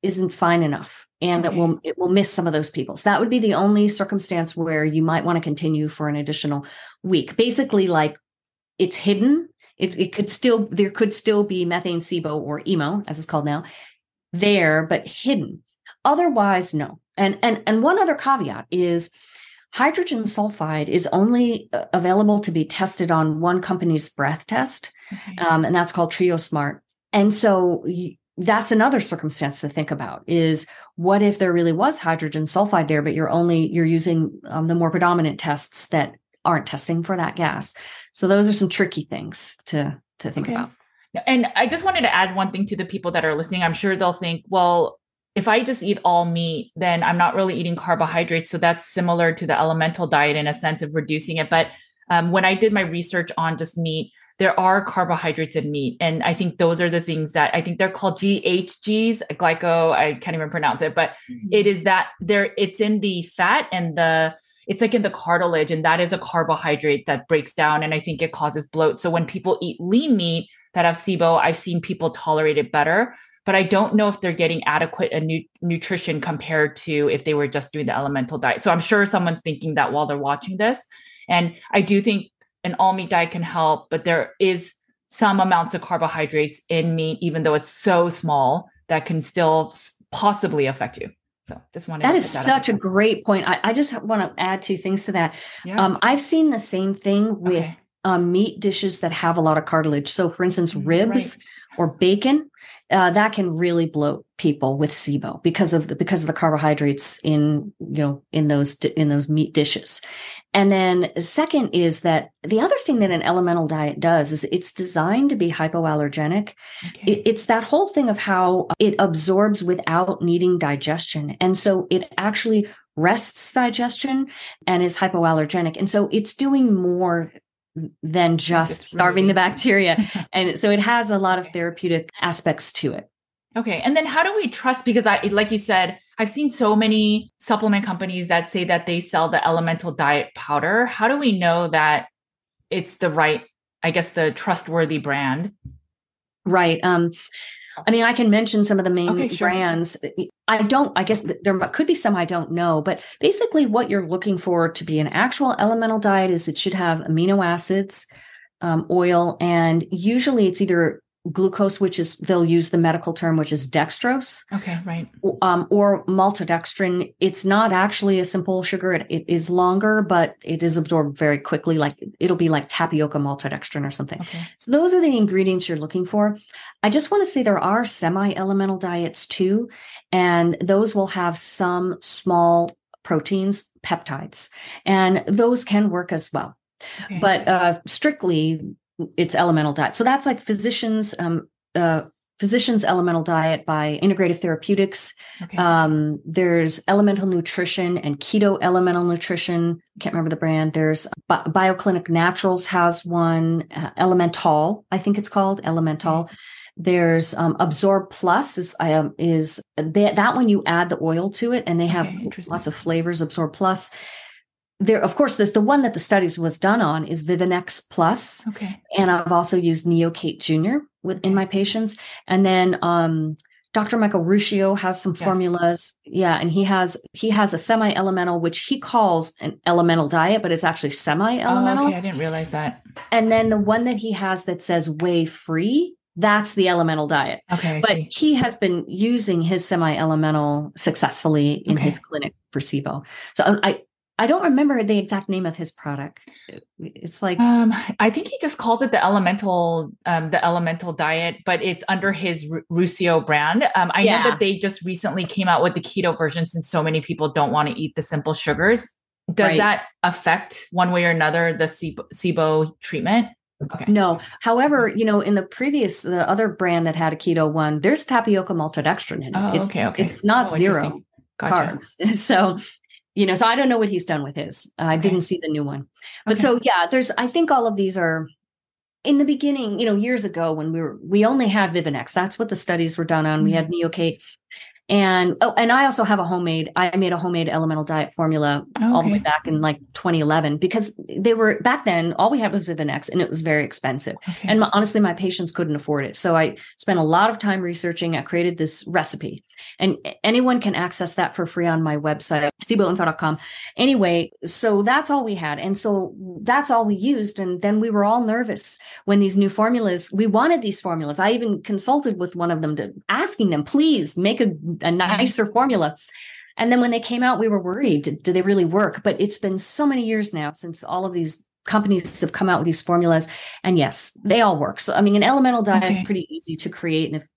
isn't fine enough. And okay. it will it will miss some of those people. So that would be the only circumstance where you might want to continue for an additional week. Basically, like it's hidden. It's it could still there could still be methane SIBO or IMO, as it's called now, there, but hidden. Otherwise, no. And and and one other caveat is Hydrogen sulfide is only uh, available to be tested on one company's breath test, okay. um, and that's called TrioSmart. And so that's another circumstance to think about is what if there really was hydrogen sulfide there, but you're only you're using um, the more predominant tests that aren't testing for that gas. So those are some tricky things to to think okay. about. And I just wanted to add one thing to the people that are listening. I'm sure they'll think, well, if I just eat all meat, then I'm not really eating carbohydrates. So that's similar to the elemental diet in a sense of reducing it. But um, when I did my research on just meat, there are carbohydrates in meat. And I think those are the things that I think they're called GHGs, glyco, I can't even pronounce it, but mm-hmm. it is that there, it's in the fat and the, it's like in the cartilage, and that is a carbohydrate that breaks down. And I think it causes bloat. So when people eat lean meat that have SIBO, I've seen people tolerate it better but I don't know if they're getting adequate a nu- nutrition compared to if they were just doing the elemental diet. So I'm sure someone's thinking that while they're watching this. And I do think an all meat diet can help, but there is some amounts of carbohydrates in meat, even though it's so small, that can still possibly affect you. So just wanted that is that such a great point. I, I, just want to add two things to that. Yeah. Um, I've seen the same thing with okay. um, meat dishes that have a lot of cartilage. So, for instance, mm, ribs right. or bacon uh, that can really bloat people with SIBO because of the because of the carbohydrates in you know in those in those meat dishes. And then second is that the other thing that an elemental diet does is it's designed to be hypoallergenic. Okay. It, it's that whole thing of how it absorbs without needing digestion. And so it actually rests digestion and is hypoallergenic. And so it's doing more than just it's starving really- the bacteria. <laughs> and so it has a lot of therapeutic aspects to it. Okay. And then how do we trust? Because I, like you said, I've seen so many supplement companies that say that they sell the elemental diet powder. How do we know that it's the right, I guess, the trustworthy brand? Right. Um, I mean, I can mention some of the main okay, sure. brands. I don't, I guess there could be some I don't know, but basically what you're looking for to be an actual elemental diet is it should have amino acids, um, oil, and usually it's either glucose, which is they'll use the medical term, which is dextrose. Okay, right. Um, or maltodextrin. It's not actually a simple sugar. It, it is longer, but it is absorbed very quickly. Like it'll be like tapioca maltodextrin or something. Okay. So those are the ingredients you're looking for. I just want to say there are semi-elemental diets too, and those will have some small proteins, peptides, and those can work as well. Okay. But uh, strictly, its elemental diet. So that's like physicians, um, uh, physicians elemental diet by integrative therapeutics. Okay. Um, there's elemental nutrition and keto elemental nutrition. Can't remember the brand. There's Bi- BioClinic Naturals has one, uh, Elemental, I think it's called Elemental. Okay. There's um, Absorb Plus is um, is they, that one you add the oil to it, and they have okay, lots of flavors. Absorb Plus there of course there's the one that the studies was done on is vivonex plus okay and i've also used neocate junior within my patients and then um dr michael ruscio has some yes. formulas yeah and he has he has a semi-elemental which he calls an elemental diet but it's actually semi-elemental oh, okay i didn't realize that and then the one that he has that says whey free that's the elemental diet. Okay. I but see. he has been using his semi elemental successfully in okay. his clinic for SIBO. So I, I don't remember the exact name of his product. It's like um, I think he just calls it the elemental um, the elemental diet, but it's under his R- Ruscio brand. Um, I yeah. know that they just recently came out with the keto version since so many people don't want to eat the simple sugars. Does right. that affect one way or another the SIBO treatment? Okay. No. However, you know, in the previous, the other brand that had a keto one, there's tapioca maltodextrin in it. Oh, it's, okay, okay. It's not oh, zero gotcha. carbs. <laughs> So you know so i don't know what he's done with his i didn't see the new one but okay. so yeah there's i think all of these are in the beginning you know years ago when we were we only had vivonex that's what the studies were done on mm-hmm. we had mm-hmm. neocate and oh, and I also have a homemade. I made a homemade elemental diet formula okay. all the way back in like 2011 because they were back then. All we had was Vivonex, and it was very expensive. And my, honestly, my patients couldn't afford it. So I spent a lot of time researching. I created this recipe, and anyone can access that for free on my website, siboinfo.com. Anyway, so that's all we had, and so that's all we used. And then we were all nervous when these new formulas. We wanted these formulas. I even consulted with one of them to asking them, please make a a nicer formula. And then when they came out, we were worried, did, do they really work? But it's been so many years now since all of these companies have come out with these formulas. And yes, they all work. So, I mean, an elemental diet okay. is pretty easy to create. And if,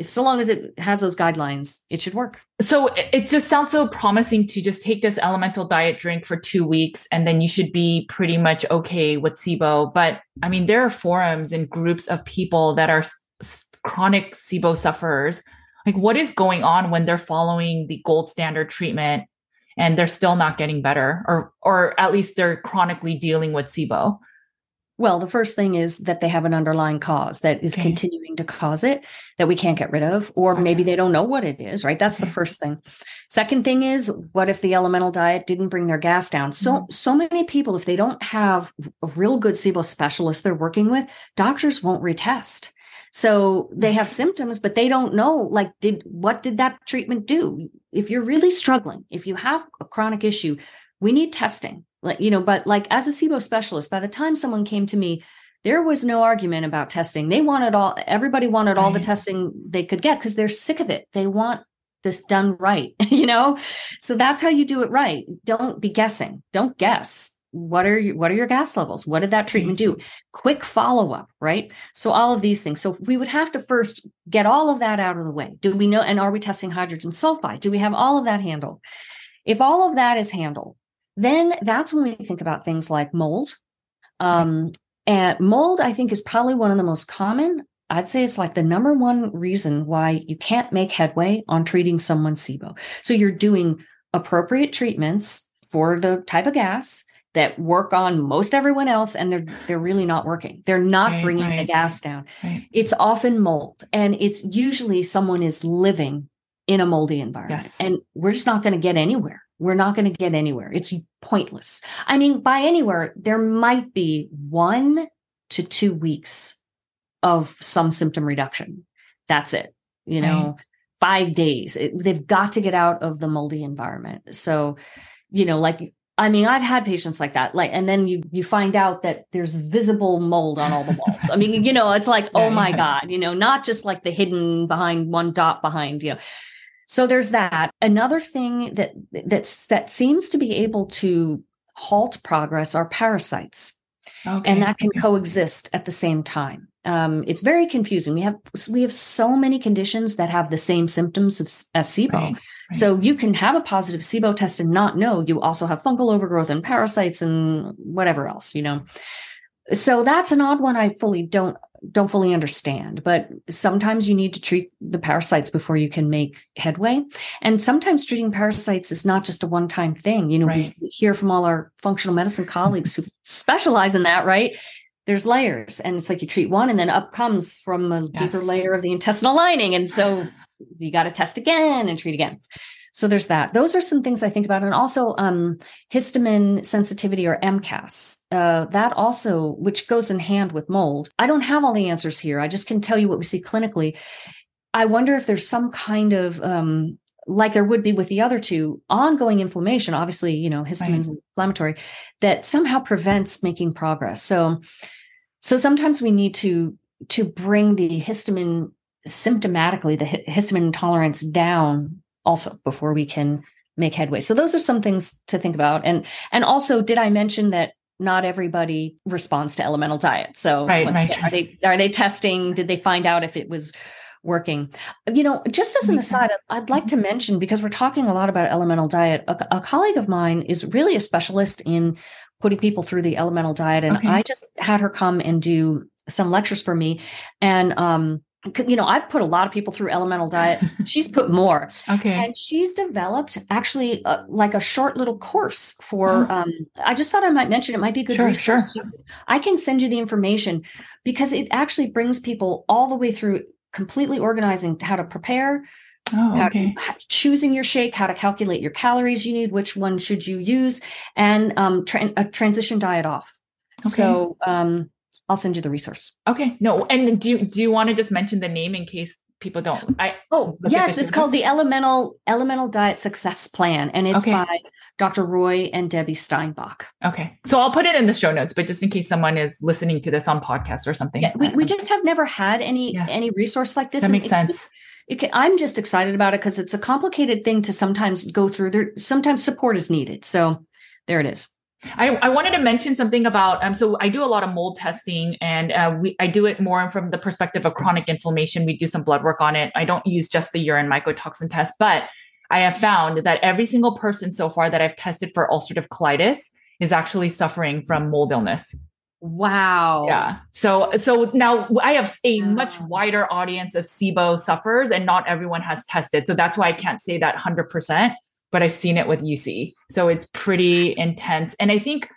if so long as it has those guidelines, it should work. So it just sounds so promising to just take this elemental diet drink for two weeks and then you should be pretty much okay with SIBO. But I mean, there are forums and groups of people that are chronic SIBO sufferers like what is going on when they're following the gold standard treatment and they're still not getting better or or at least they're chronically dealing with SIBO? Well, the first thing is that they have an underlying cause that is okay. continuing to cause it that we can't get rid of, or okay. maybe they don't know what it is, right? That's okay. the first thing. Second thing is, what if the elemental diet didn't bring their gas down? So, mm-hmm. so many people, if they don't have a real good SIBO specialist they're working with, doctors won't retest. So they have symptoms, but they don't know, like, did what did that treatment do? If you're really struggling, if you have a chronic issue, we need testing. Like, you know, but like as a SIBO specialist, by the time someone came to me, there was no argument about testing. They wanted all, everybody wanted all the testing they could get because they're sick of it. They want this done right, <laughs> you know? So that's how you do it right. Don't be guessing. Don't guess what are you, what are your gas levels? What did that treatment do? Mm-hmm. Quick follow up, right? So all of these things. So we would have to first get all of that out of the way. Do we know? And are we testing hydrogen sulfide? Do we have all of that handled? If all of that is handled, then that's when we think about things like mold. Um, and mold, I think, is probably one of the most common. I'd say it's like the number one reason why you can't make headway on treating someone's SIBO. So you're doing appropriate treatments for the type of gas that work on most everyone else and they're they're really not working they're not right, bringing right, the gas down right. it's often mold and it's usually someone is living in a moldy environment yes. and we're just not going to get anywhere we're not going to get anywhere it's pointless i mean by anywhere there might be 1 to 2 weeks of some symptom reduction that's it you know 5 days it, they've got to get out of the moldy environment so you know like I mean, I've had patients like that. Like, and then you you find out that there's visible mold on all the walls. I mean, you know, it's like, <laughs> oh my. God, you know, not just like the hidden behind one dot behind, you know. So there's that. Another thing that that's that seems to be able to halt progress are parasites. Okay. And that can coexist at the same time. Um, it's very confusing. We have we have so many conditions that have the same symptoms of, as SIBO. Right. So you can have a positive SIBO test and not know you also have fungal overgrowth and parasites and whatever else, you know. So that's an odd one I fully don't don't fully understand, but sometimes you need to treat the parasites before you can make headway. And sometimes treating parasites is not just a one-time thing. You know, right. we hear from all our functional medicine <laughs> colleagues who specialize in that, right? There's layers, and it's like you treat one, and then up comes from a yes. deeper layer of the intestinal lining. And so you got to test again and treat again. So there's that. Those are some things I think about. And also um, histamine sensitivity or MCAS. Uh, that also, which goes in hand with mold. I don't have all the answers here. I just can tell you what we see clinically. I wonder if there's some kind of um, like there would be with the other two, ongoing inflammation, obviously, you know, histamine's right. inflammatory, that somehow prevents making progress. So so sometimes we need to to bring the histamine symptomatically the histamine intolerance down also before we can make headway. So those are some things to think about. And and also, did I mention that not everybody responds to elemental diet? So right, right. Again, are they are they testing? Did they find out if it was working? You know, just as an aside, I'd like to mention because we're talking a lot about elemental diet. A, a colleague of mine is really a specialist in putting people through the elemental diet, and okay. I just had her come and do some lectures for me, and um you know, I've put a lot of people through elemental diet. She's put <laughs> more. Okay. And she's developed actually uh, like a short little course for, oh. um, I just thought I might mention it might be a good sure, resource. Sure. I can send you the information because it actually brings people all the way through completely organizing how to prepare, Oh, okay. How choosing your shake, how to calculate your calories you need, which one should you use, and um, tra- a transition diet off. Okay. So um, I'll send you the resource. Okay. No. And do you, do you want to just mention the name in case people don't? I oh yes, it's called the Elemental Elemental Diet Success Plan, and it's okay. by Dr. Roy and Debbie Steinbach. Okay. So I'll put it in the show notes, but just in case someone is listening to this on podcast or something. Yeah, we, we just have never had any yeah. any resource like this. That makes sense. It, can, I'm just excited about it because it's a complicated thing to sometimes go through. There sometimes support is needed. So there it is. I, I wanted to mention something about um, so I do a lot of mold testing and uh, we I do it more from the perspective of chronic inflammation. We do some blood work on it. I don't use just the urine mycotoxin test, but I have found that every single person so far that I've tested for ulcerative colitis is actually suffering from mold illness. Wow. Yeah. So so now I have a wow. much wider audience of SIBO sufferers and not everyone has tested. So that's why I can't say that 100% but I've seen it with UC. So it's pretty intense. And I think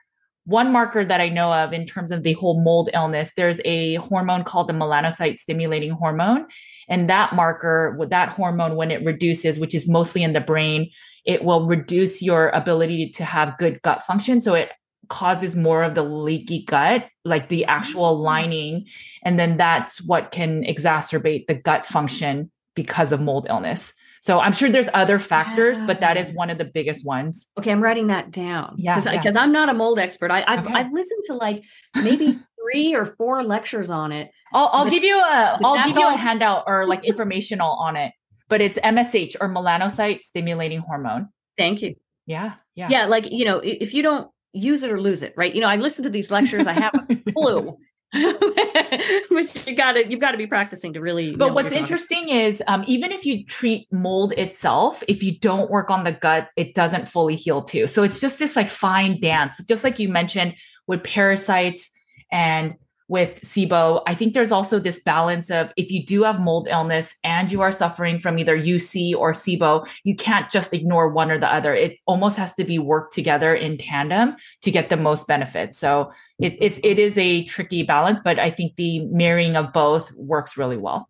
one marker that I know of in terms of the whole mold illness, there's a hormone called the melanocyte stimulating hormone. And that marker, with that hormone, when it reduces, which is mostly in the brain, it will reduce your ability to have good gut function. So it causes more of the leaky gut, like the actual mm-hmm. lining. And then that's what can exacerbate the gut function because of mold illness. So I'm sure there's other factors, yeah. but that is one of the biggest ones. Okay, I'm writing that down. Yeah, because yeah. I'm not a mold expert. I, have okay. I've listened to like maybe <laughs> three or four lectures on it. I'll, I'll give you a I'll give you all. a handout or <laughs> like informational on it. But it's MSH or melanocyte stimulating hormone. Thank you. Yeah, yeah, yeah. Like you know, if you don't use it or lose it, right? You know, I listen to these lectures, I have a clue. <laughs> <laughs> Which you got to you've got to be practicing to really. But what's interesting is um, even if you treat mold itself, if you don't work on the gut, it doesn't fully heal too. So it's just this like fine dance, just like you mentioned with parasites and with SIBO, I think there's also this balance of if you do have mold illness and you are suffering from either UC or SIBO, you can't just ignore one or the other. It almost has to be worked together in tandem to get the most benefit. So it, it's it is a tricky balance, but I think the marrying of both works really well.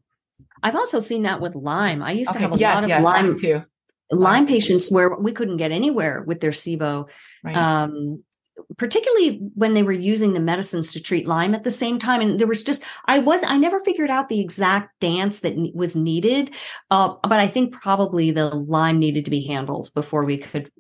I've also seen that with Lyme. I used okay. to have a yes, lot of yes, Lyme too. Lyme patients where we couldn't get anywhere with their SIBO. Right. Um, particularly when they were using the medicines to treat Lyme at the same time. And there was just, I was, I never figured out the exact dance that was needed. Uh, but I think probably the Lyme needed to be handled before we could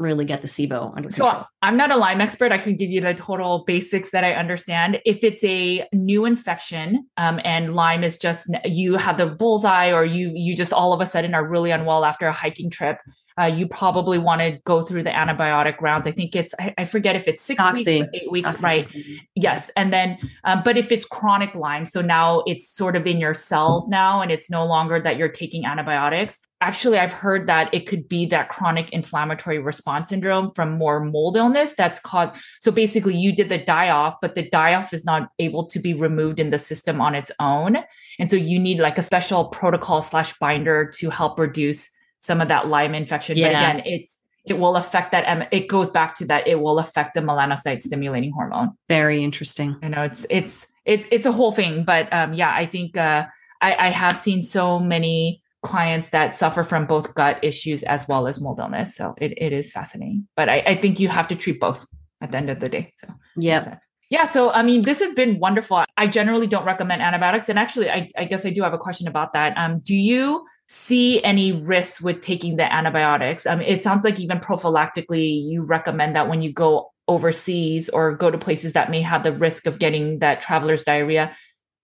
really get the SIBO under control. So I'm not a Lyme expert. I can give you the total basics that I understand. If it's a new infection um, and Lyme is just you have the bullseye or you you just all of a sudden are really unwell after a hiking trip, uh, you probably want to go through the antibiotic rounds. I think it's, I, I forget if it's six Oxy. weeks eight weeks, Oxy. right? Yes. And then, um, but if it's chronic Lyme, so now it's sort of in your cells now and it's no longer that you're taking antibiotics. Actually, I've heard that it could be that chronic inflammatory response syndrome from more mold illness that's caused. So basically, you did the die off, but the die off is not able to be removed in the system on its own. And so you need like a special protocol slash binder to help reduce some of that Lyme infection. Yeah. But again, it's it will affect that. It goes back to that. It will affect the melanocyte stimulating hormone. Very interesting. I know it's it's it's it's a whole thing, but um, yeah, I think uh, I, I have seen so many clients that suffer from both gut issues as well as mold illness. So it, it is fascinating. But I, I think you have to treat both at the end of the day. So yeah. Yeah. So, I mean, this has been wonderful. I generally don't recommend antibiotics. And actually, I, I guess I do have a question about that. Um, do you see any risks with taking the antibiotics? Mean, it sounds like even prophylactically, you recommend that when you go overseas or go to places that may have the risk of getting that traveler's diarrhea.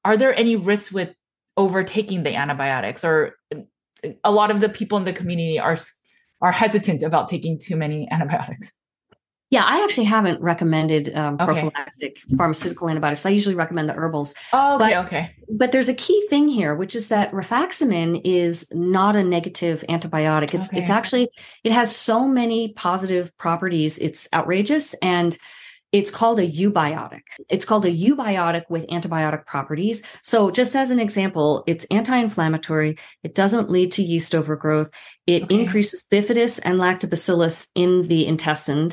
Are there any risks with overtaking the antibiotics, or uh, a lot of the people in the community are are hesitant about taking too many <laughs> antibiotics? Yeah, I actually haven't recommended um, prophylactic okay. pharmaceutical antibiotics. I usually recommend the herbals. Oh, okay, but, okay. But there's a key thing here, which is that rifaximin is not a negative antibiotic. It's okay. it's actually it has so many positive properties. It's outrageous, and it's called a eubiotic. It's called a eubiotic with antibiotic properties. So, just as an example, it's anti-inflammatory. It doesn't lead to yeast overgrowth. It okay. increases bifidus and lactobacillus in the intestine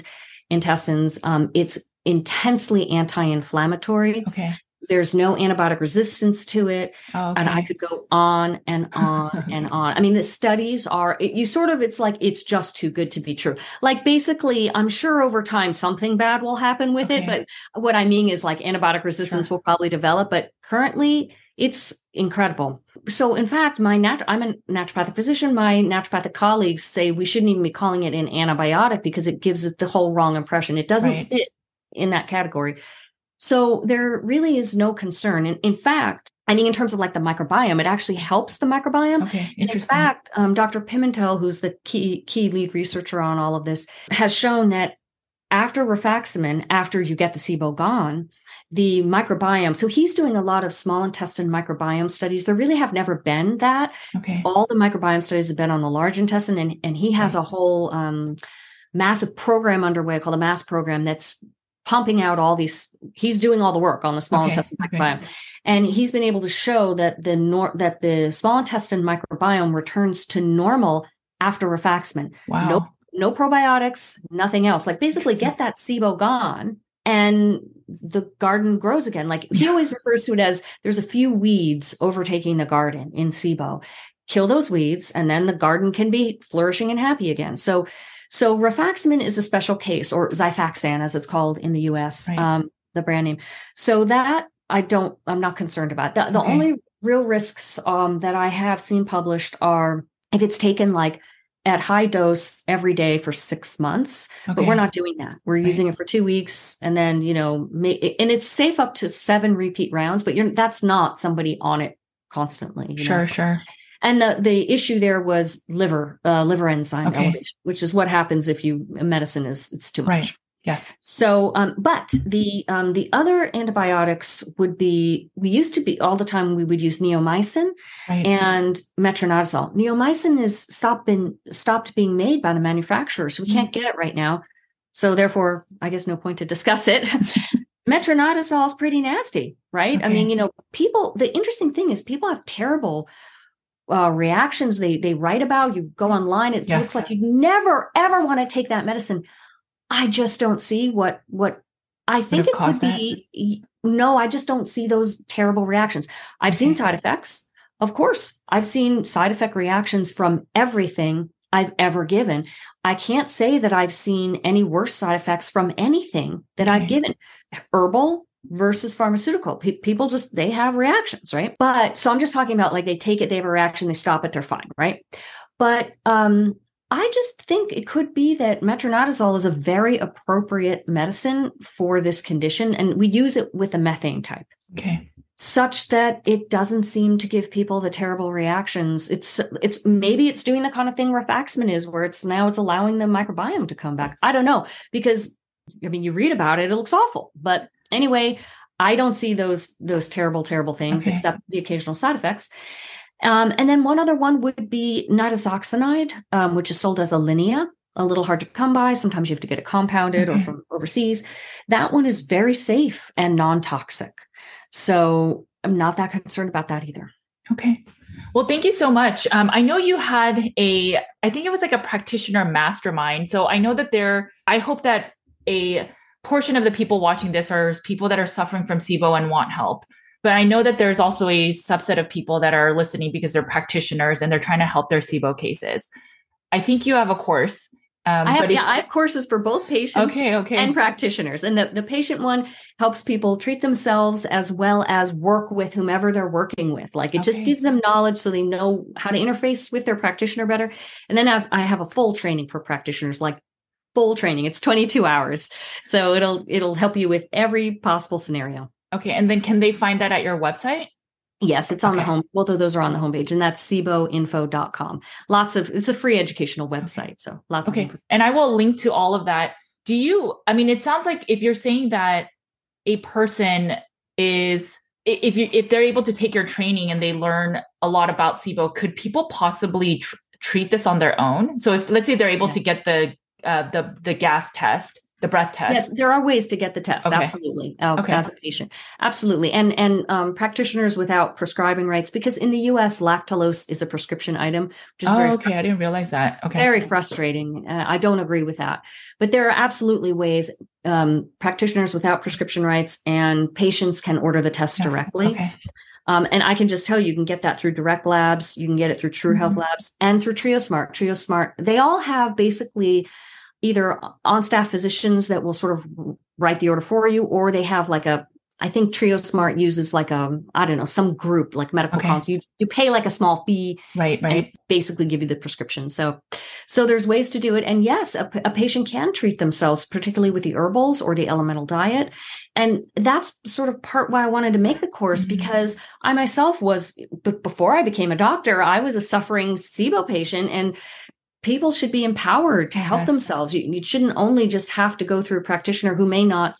intestines. Um, it's intensely anti-inflammatory. Okay. There's no antibiotic resistance to it. Oh, okay. And I could go on and <laughs> on and on. I mean, the studies are, it, you sort of, it's like, it's just too good to be true. Like basically, I'm sure over time something bad will happen with okay. it. But what I mean is like antibiotic resistance sure. will probably develop. But currently, it's incredible. So, in fact, my nat- I'm a naturopathic physician. My naturopathic colleagues say we shouldn't even be calling it an antibiotic because it gives it the whole wrong impression. It doesn't right. fit in that category. So, there really is no concern. And in fact, I mean, in terms of like the microbiome, it actually helps the microbiome. Okay, interesting. In fact, um, Dr. Pimentel, who's the key key lead researcher on all of this, has shown that after rifaximin, after you get the SIBO gone, the microbiome. So he's doing a lot of small intestine microbiome studies. There really have never been that. Okay. All the microbiome studies have been on the large intestine, and, and he has a whole um, massive program underway called a MAST program that's pumping out all these. He's doing all the work on the small okay. intestine microbiome, okay. and he's been able to show that the nor- that the small intestine microbiome returns to normal after rifaximin. Wow. No, no probiotics, nothing else. Like basically, get that SIBO gone and the garden grows again. Like he always refers to it as there's a few weeds overtaking the garden in SIBO. Kill those weeds, and then the garden can be flourishing and happy again. So, so rifaximin is a special case, or Xifaxan as it's called in the U.S. Right. Um, the brand name. So that I don't, I'm not concerned about. The, the okay. only real risks um, that I have seen published are if it's taken like at high dose every day for six months okay. but we're not doing that we're right. using it for two weeks and then you know and it's safe up to seven repeat rounds but you're that's not somebody on it constantly sure know? sure and the, the issue there was liver uh, liver enzyme okay. elevation which is what happens if you medicine is it's too much right Yes. So, um, but the um, the other antibiotics would be we used to be all the time we would use neomycin right. and metronidazole. Neomycin is stopped been stopped being made by the manufacturer, so we mm-hmm. can't get it right now. So therefore, I guess no point to discuss it. <laughs> metronidazole is pretty nasty, right? Okay. I mean, you know, people. The interesting thing is people have terrible uh, reactions they they write about. You go online, it yes. looks like you never ever want to take that medicine. I just don't see what what I think it could be. That? No, I just don't see those terrible reactions. I've seen side effects. Of course, I've seen side effect reactions from everything I've ever given. I can't say that I've seen any worse side effects from anything that. I've given. Herbal, versus pharmaceutical. P- people just they have reactions, right? But so I'm just talking about like they take it, they have a reaction, they stop it, they're fine, right? But um I just think it could be that metronidazole is a very appropriate medicine for this condition, and we use it with a methane type. Okay. Such that it doesn't seem to give people the terrible reactions. It's it's maybe it's doing the kind of thing rifaximin is, where it's now it's allowing the microbiome to come back. I don't know because I mean you read about it, it looks awful, but anyway, I don't see those those terrible terrible things okay. except the occasional side effects. Um, and then one other one would be nitazoxanide, um, which is sold as Alinia, a little hard to come by. Sometimes you have to get it compounded okay. or from overseas. That one is very safe and non toxic. So I'm not that concerned about that either. Okay. Well, thank you so much. Um, I know you had a, I think it was like a practitioner mastermind. So I know that there, I hope that a portion of the people watching this are people that are suffering from SIBO and want help. But I know that there's also a subset of people that are listening because they're practitioners and they're trying to help their SIBO cases. I think you have a course. Um, I have, yeah, I have courses for both patients okay, okay. and practitioners. And the, the patient one helps people treat themselves as well as work with whomever they're working with. Like it okay. just gives them knowledge so they know how to interface with their practitioner better. And then I've, I have a full training for practitioners, like full training. It's 22 hours. So it'll it'll help you with every possible scenario. Okay. And then can they find that at your website? Yes, it's on okay. the home. Both of those are on the homepage, and that's siboinfo.com. Lots of it's a free educational website. So lots okay. and I will link to all of that. Do you I mean it sounds like if you're saying that a person is if you if they're able to take your training and they learn a lot about SIBO, could people possibly tr- treat this on their own? So if let's say they're able yeah. to get the uh, the the gas test the breath test yes there are ways to get the test okay. absolutely uh, okay. as a patient absolutely and and um, practitioners without prescribing rights because in the us lactulose is a prescription item which oh, very okay i didn't realize that okay very frustrating uh, i don't agree with that but there are absolutely ways um, practitioners without prescription rights and patients can order the test yes. directly okay. Um, and I can just tell you, you can get that through Direct Labs, you can get it through True mm-hmm. Health Labs, and through TrioSmart. TrioSmart, they all have basically either on staff physicians that will sort of write the order for you, or they have like a I think TrioSmart uses like a I don't know some group like medical okay. You you pay like a small fee, right? Right. basically, give you the prescription. So, so there's ways to do it, and yes, a, a patient can treat themselves, particularly with the herbals or the elemental diet, and that's sort of part why I wanted to make the course mm-hmm. because I myself was before I became a doctor, I was a suffering SIBO patient, and people should be empowered to help yes. themselves. You, you shouldn't only just have to go through a practitioner who may not,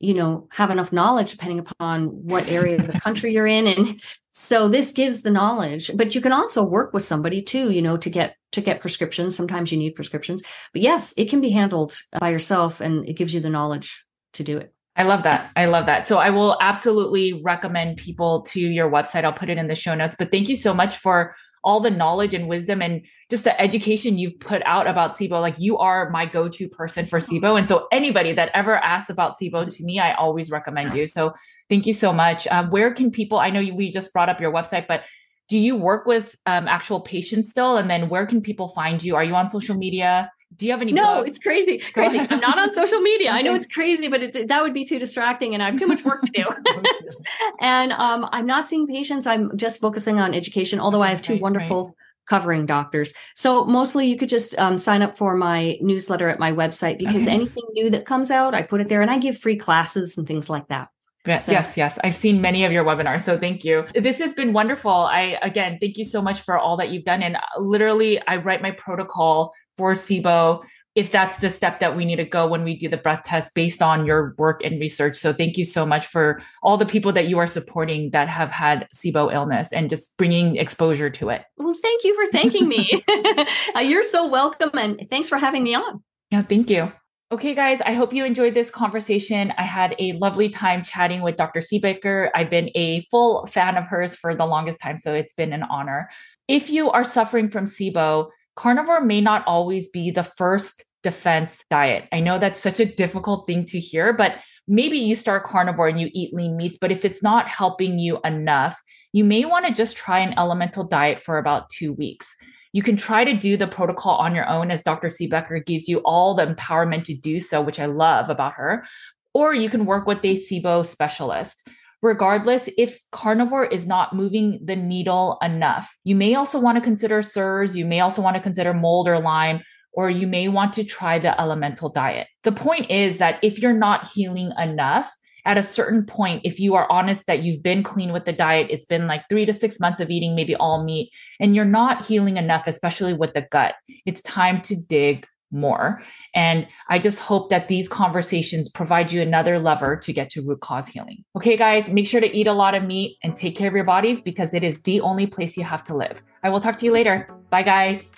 you know, have enough knowledge depending upon what area of the <laughs> country you're in. And so this gives the knowledge, but you can also work with somebody too, you know, to get to get prescriptions. Sometimes you need prescriptions, but yes, it can be handled by yourself and it gives you the knowledge to do it. I love that. I love that. So I will absolutely recommend people to your website. I'll put it in the show notes. But thank you so much for all the knowledge and wisdom and just the education you've put out about SIBO. Like you are my go-to person for SIBO. And so anybody that ever asks about SIBO to me, I always recommend you. So thank you so much. Um, where can people, I know we just brought up your website, but do you work with um, actual patients still? And then where can people find you? Are you on social media? Do you have any? No, it's crazy, crazy. I'm not on social media. I know it's crazy, but it, that would be too distracting, and I have too much work to do. <laughs> and um, I'm not seeing patients. I'm just focusing on education. Although I have two right, wonderful. Right. Covering doctors. So mostly you could just um, sign up for my newsletter at my website because okay. anything new that comes out, I put it there and I give free classes and things like that. Yes, so. yes, yes. I've seen many of your webinars. So thank you. This has been wonderful. I, again, thank you so much for all that you've done. And literally, I write my protocol for SIBO if that's the step that we need to go when we do the breath test based on your work and research. So thank you so much for all the people that you are supporting that have had SIBO illness and just bringing exposure to it. Well, thank you for thanking me. <laughs> <laughs> Uh, you're so welcome and thanks for having me on. Yeah, thank you. Okay, guys, I hope you enjoyed this conversation. I had a lovely time chatting with Dr. Siebecker. I've been a full fan of hers for the longest time, so it's been an honor. If you are suffering from SIBO, carnivore may not always be the first defense diet. I know that's such a difficult thing to hear, but maybe you start carnivore and you eat lean meats, but if it's not helping you enough, you may want to just try an elemental diet for about two weeks. You can try to do the protocol on your own as Dr. Siebecker gives you all the empowerment to do so, which I love about her. Or you can work with a SIBO specialist. Regardless, if carnivore is not moving the needle enough, you may also want to consider CIRS, You may also want to consider mold or Lyme, or you may want to try the elemental diet. The point is that if you're not healing enough, at a certain point, if you are honest that you've been clean with the diet, it's been like three to six months of eating maybe all meat, and you're not healing enough, especially with the gut, it's time to dig more. And I just hope that these conversations provide you another lever to get to root cause healing. Okay, guys, make sure to eat a lot of meat and take care of your bodies because it is the only place you have to live. I will talk to you later. Bye, guys.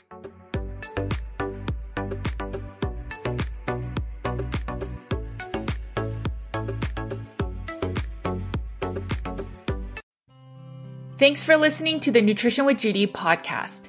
Thanks for listening to the Nutrition with Judy podcast.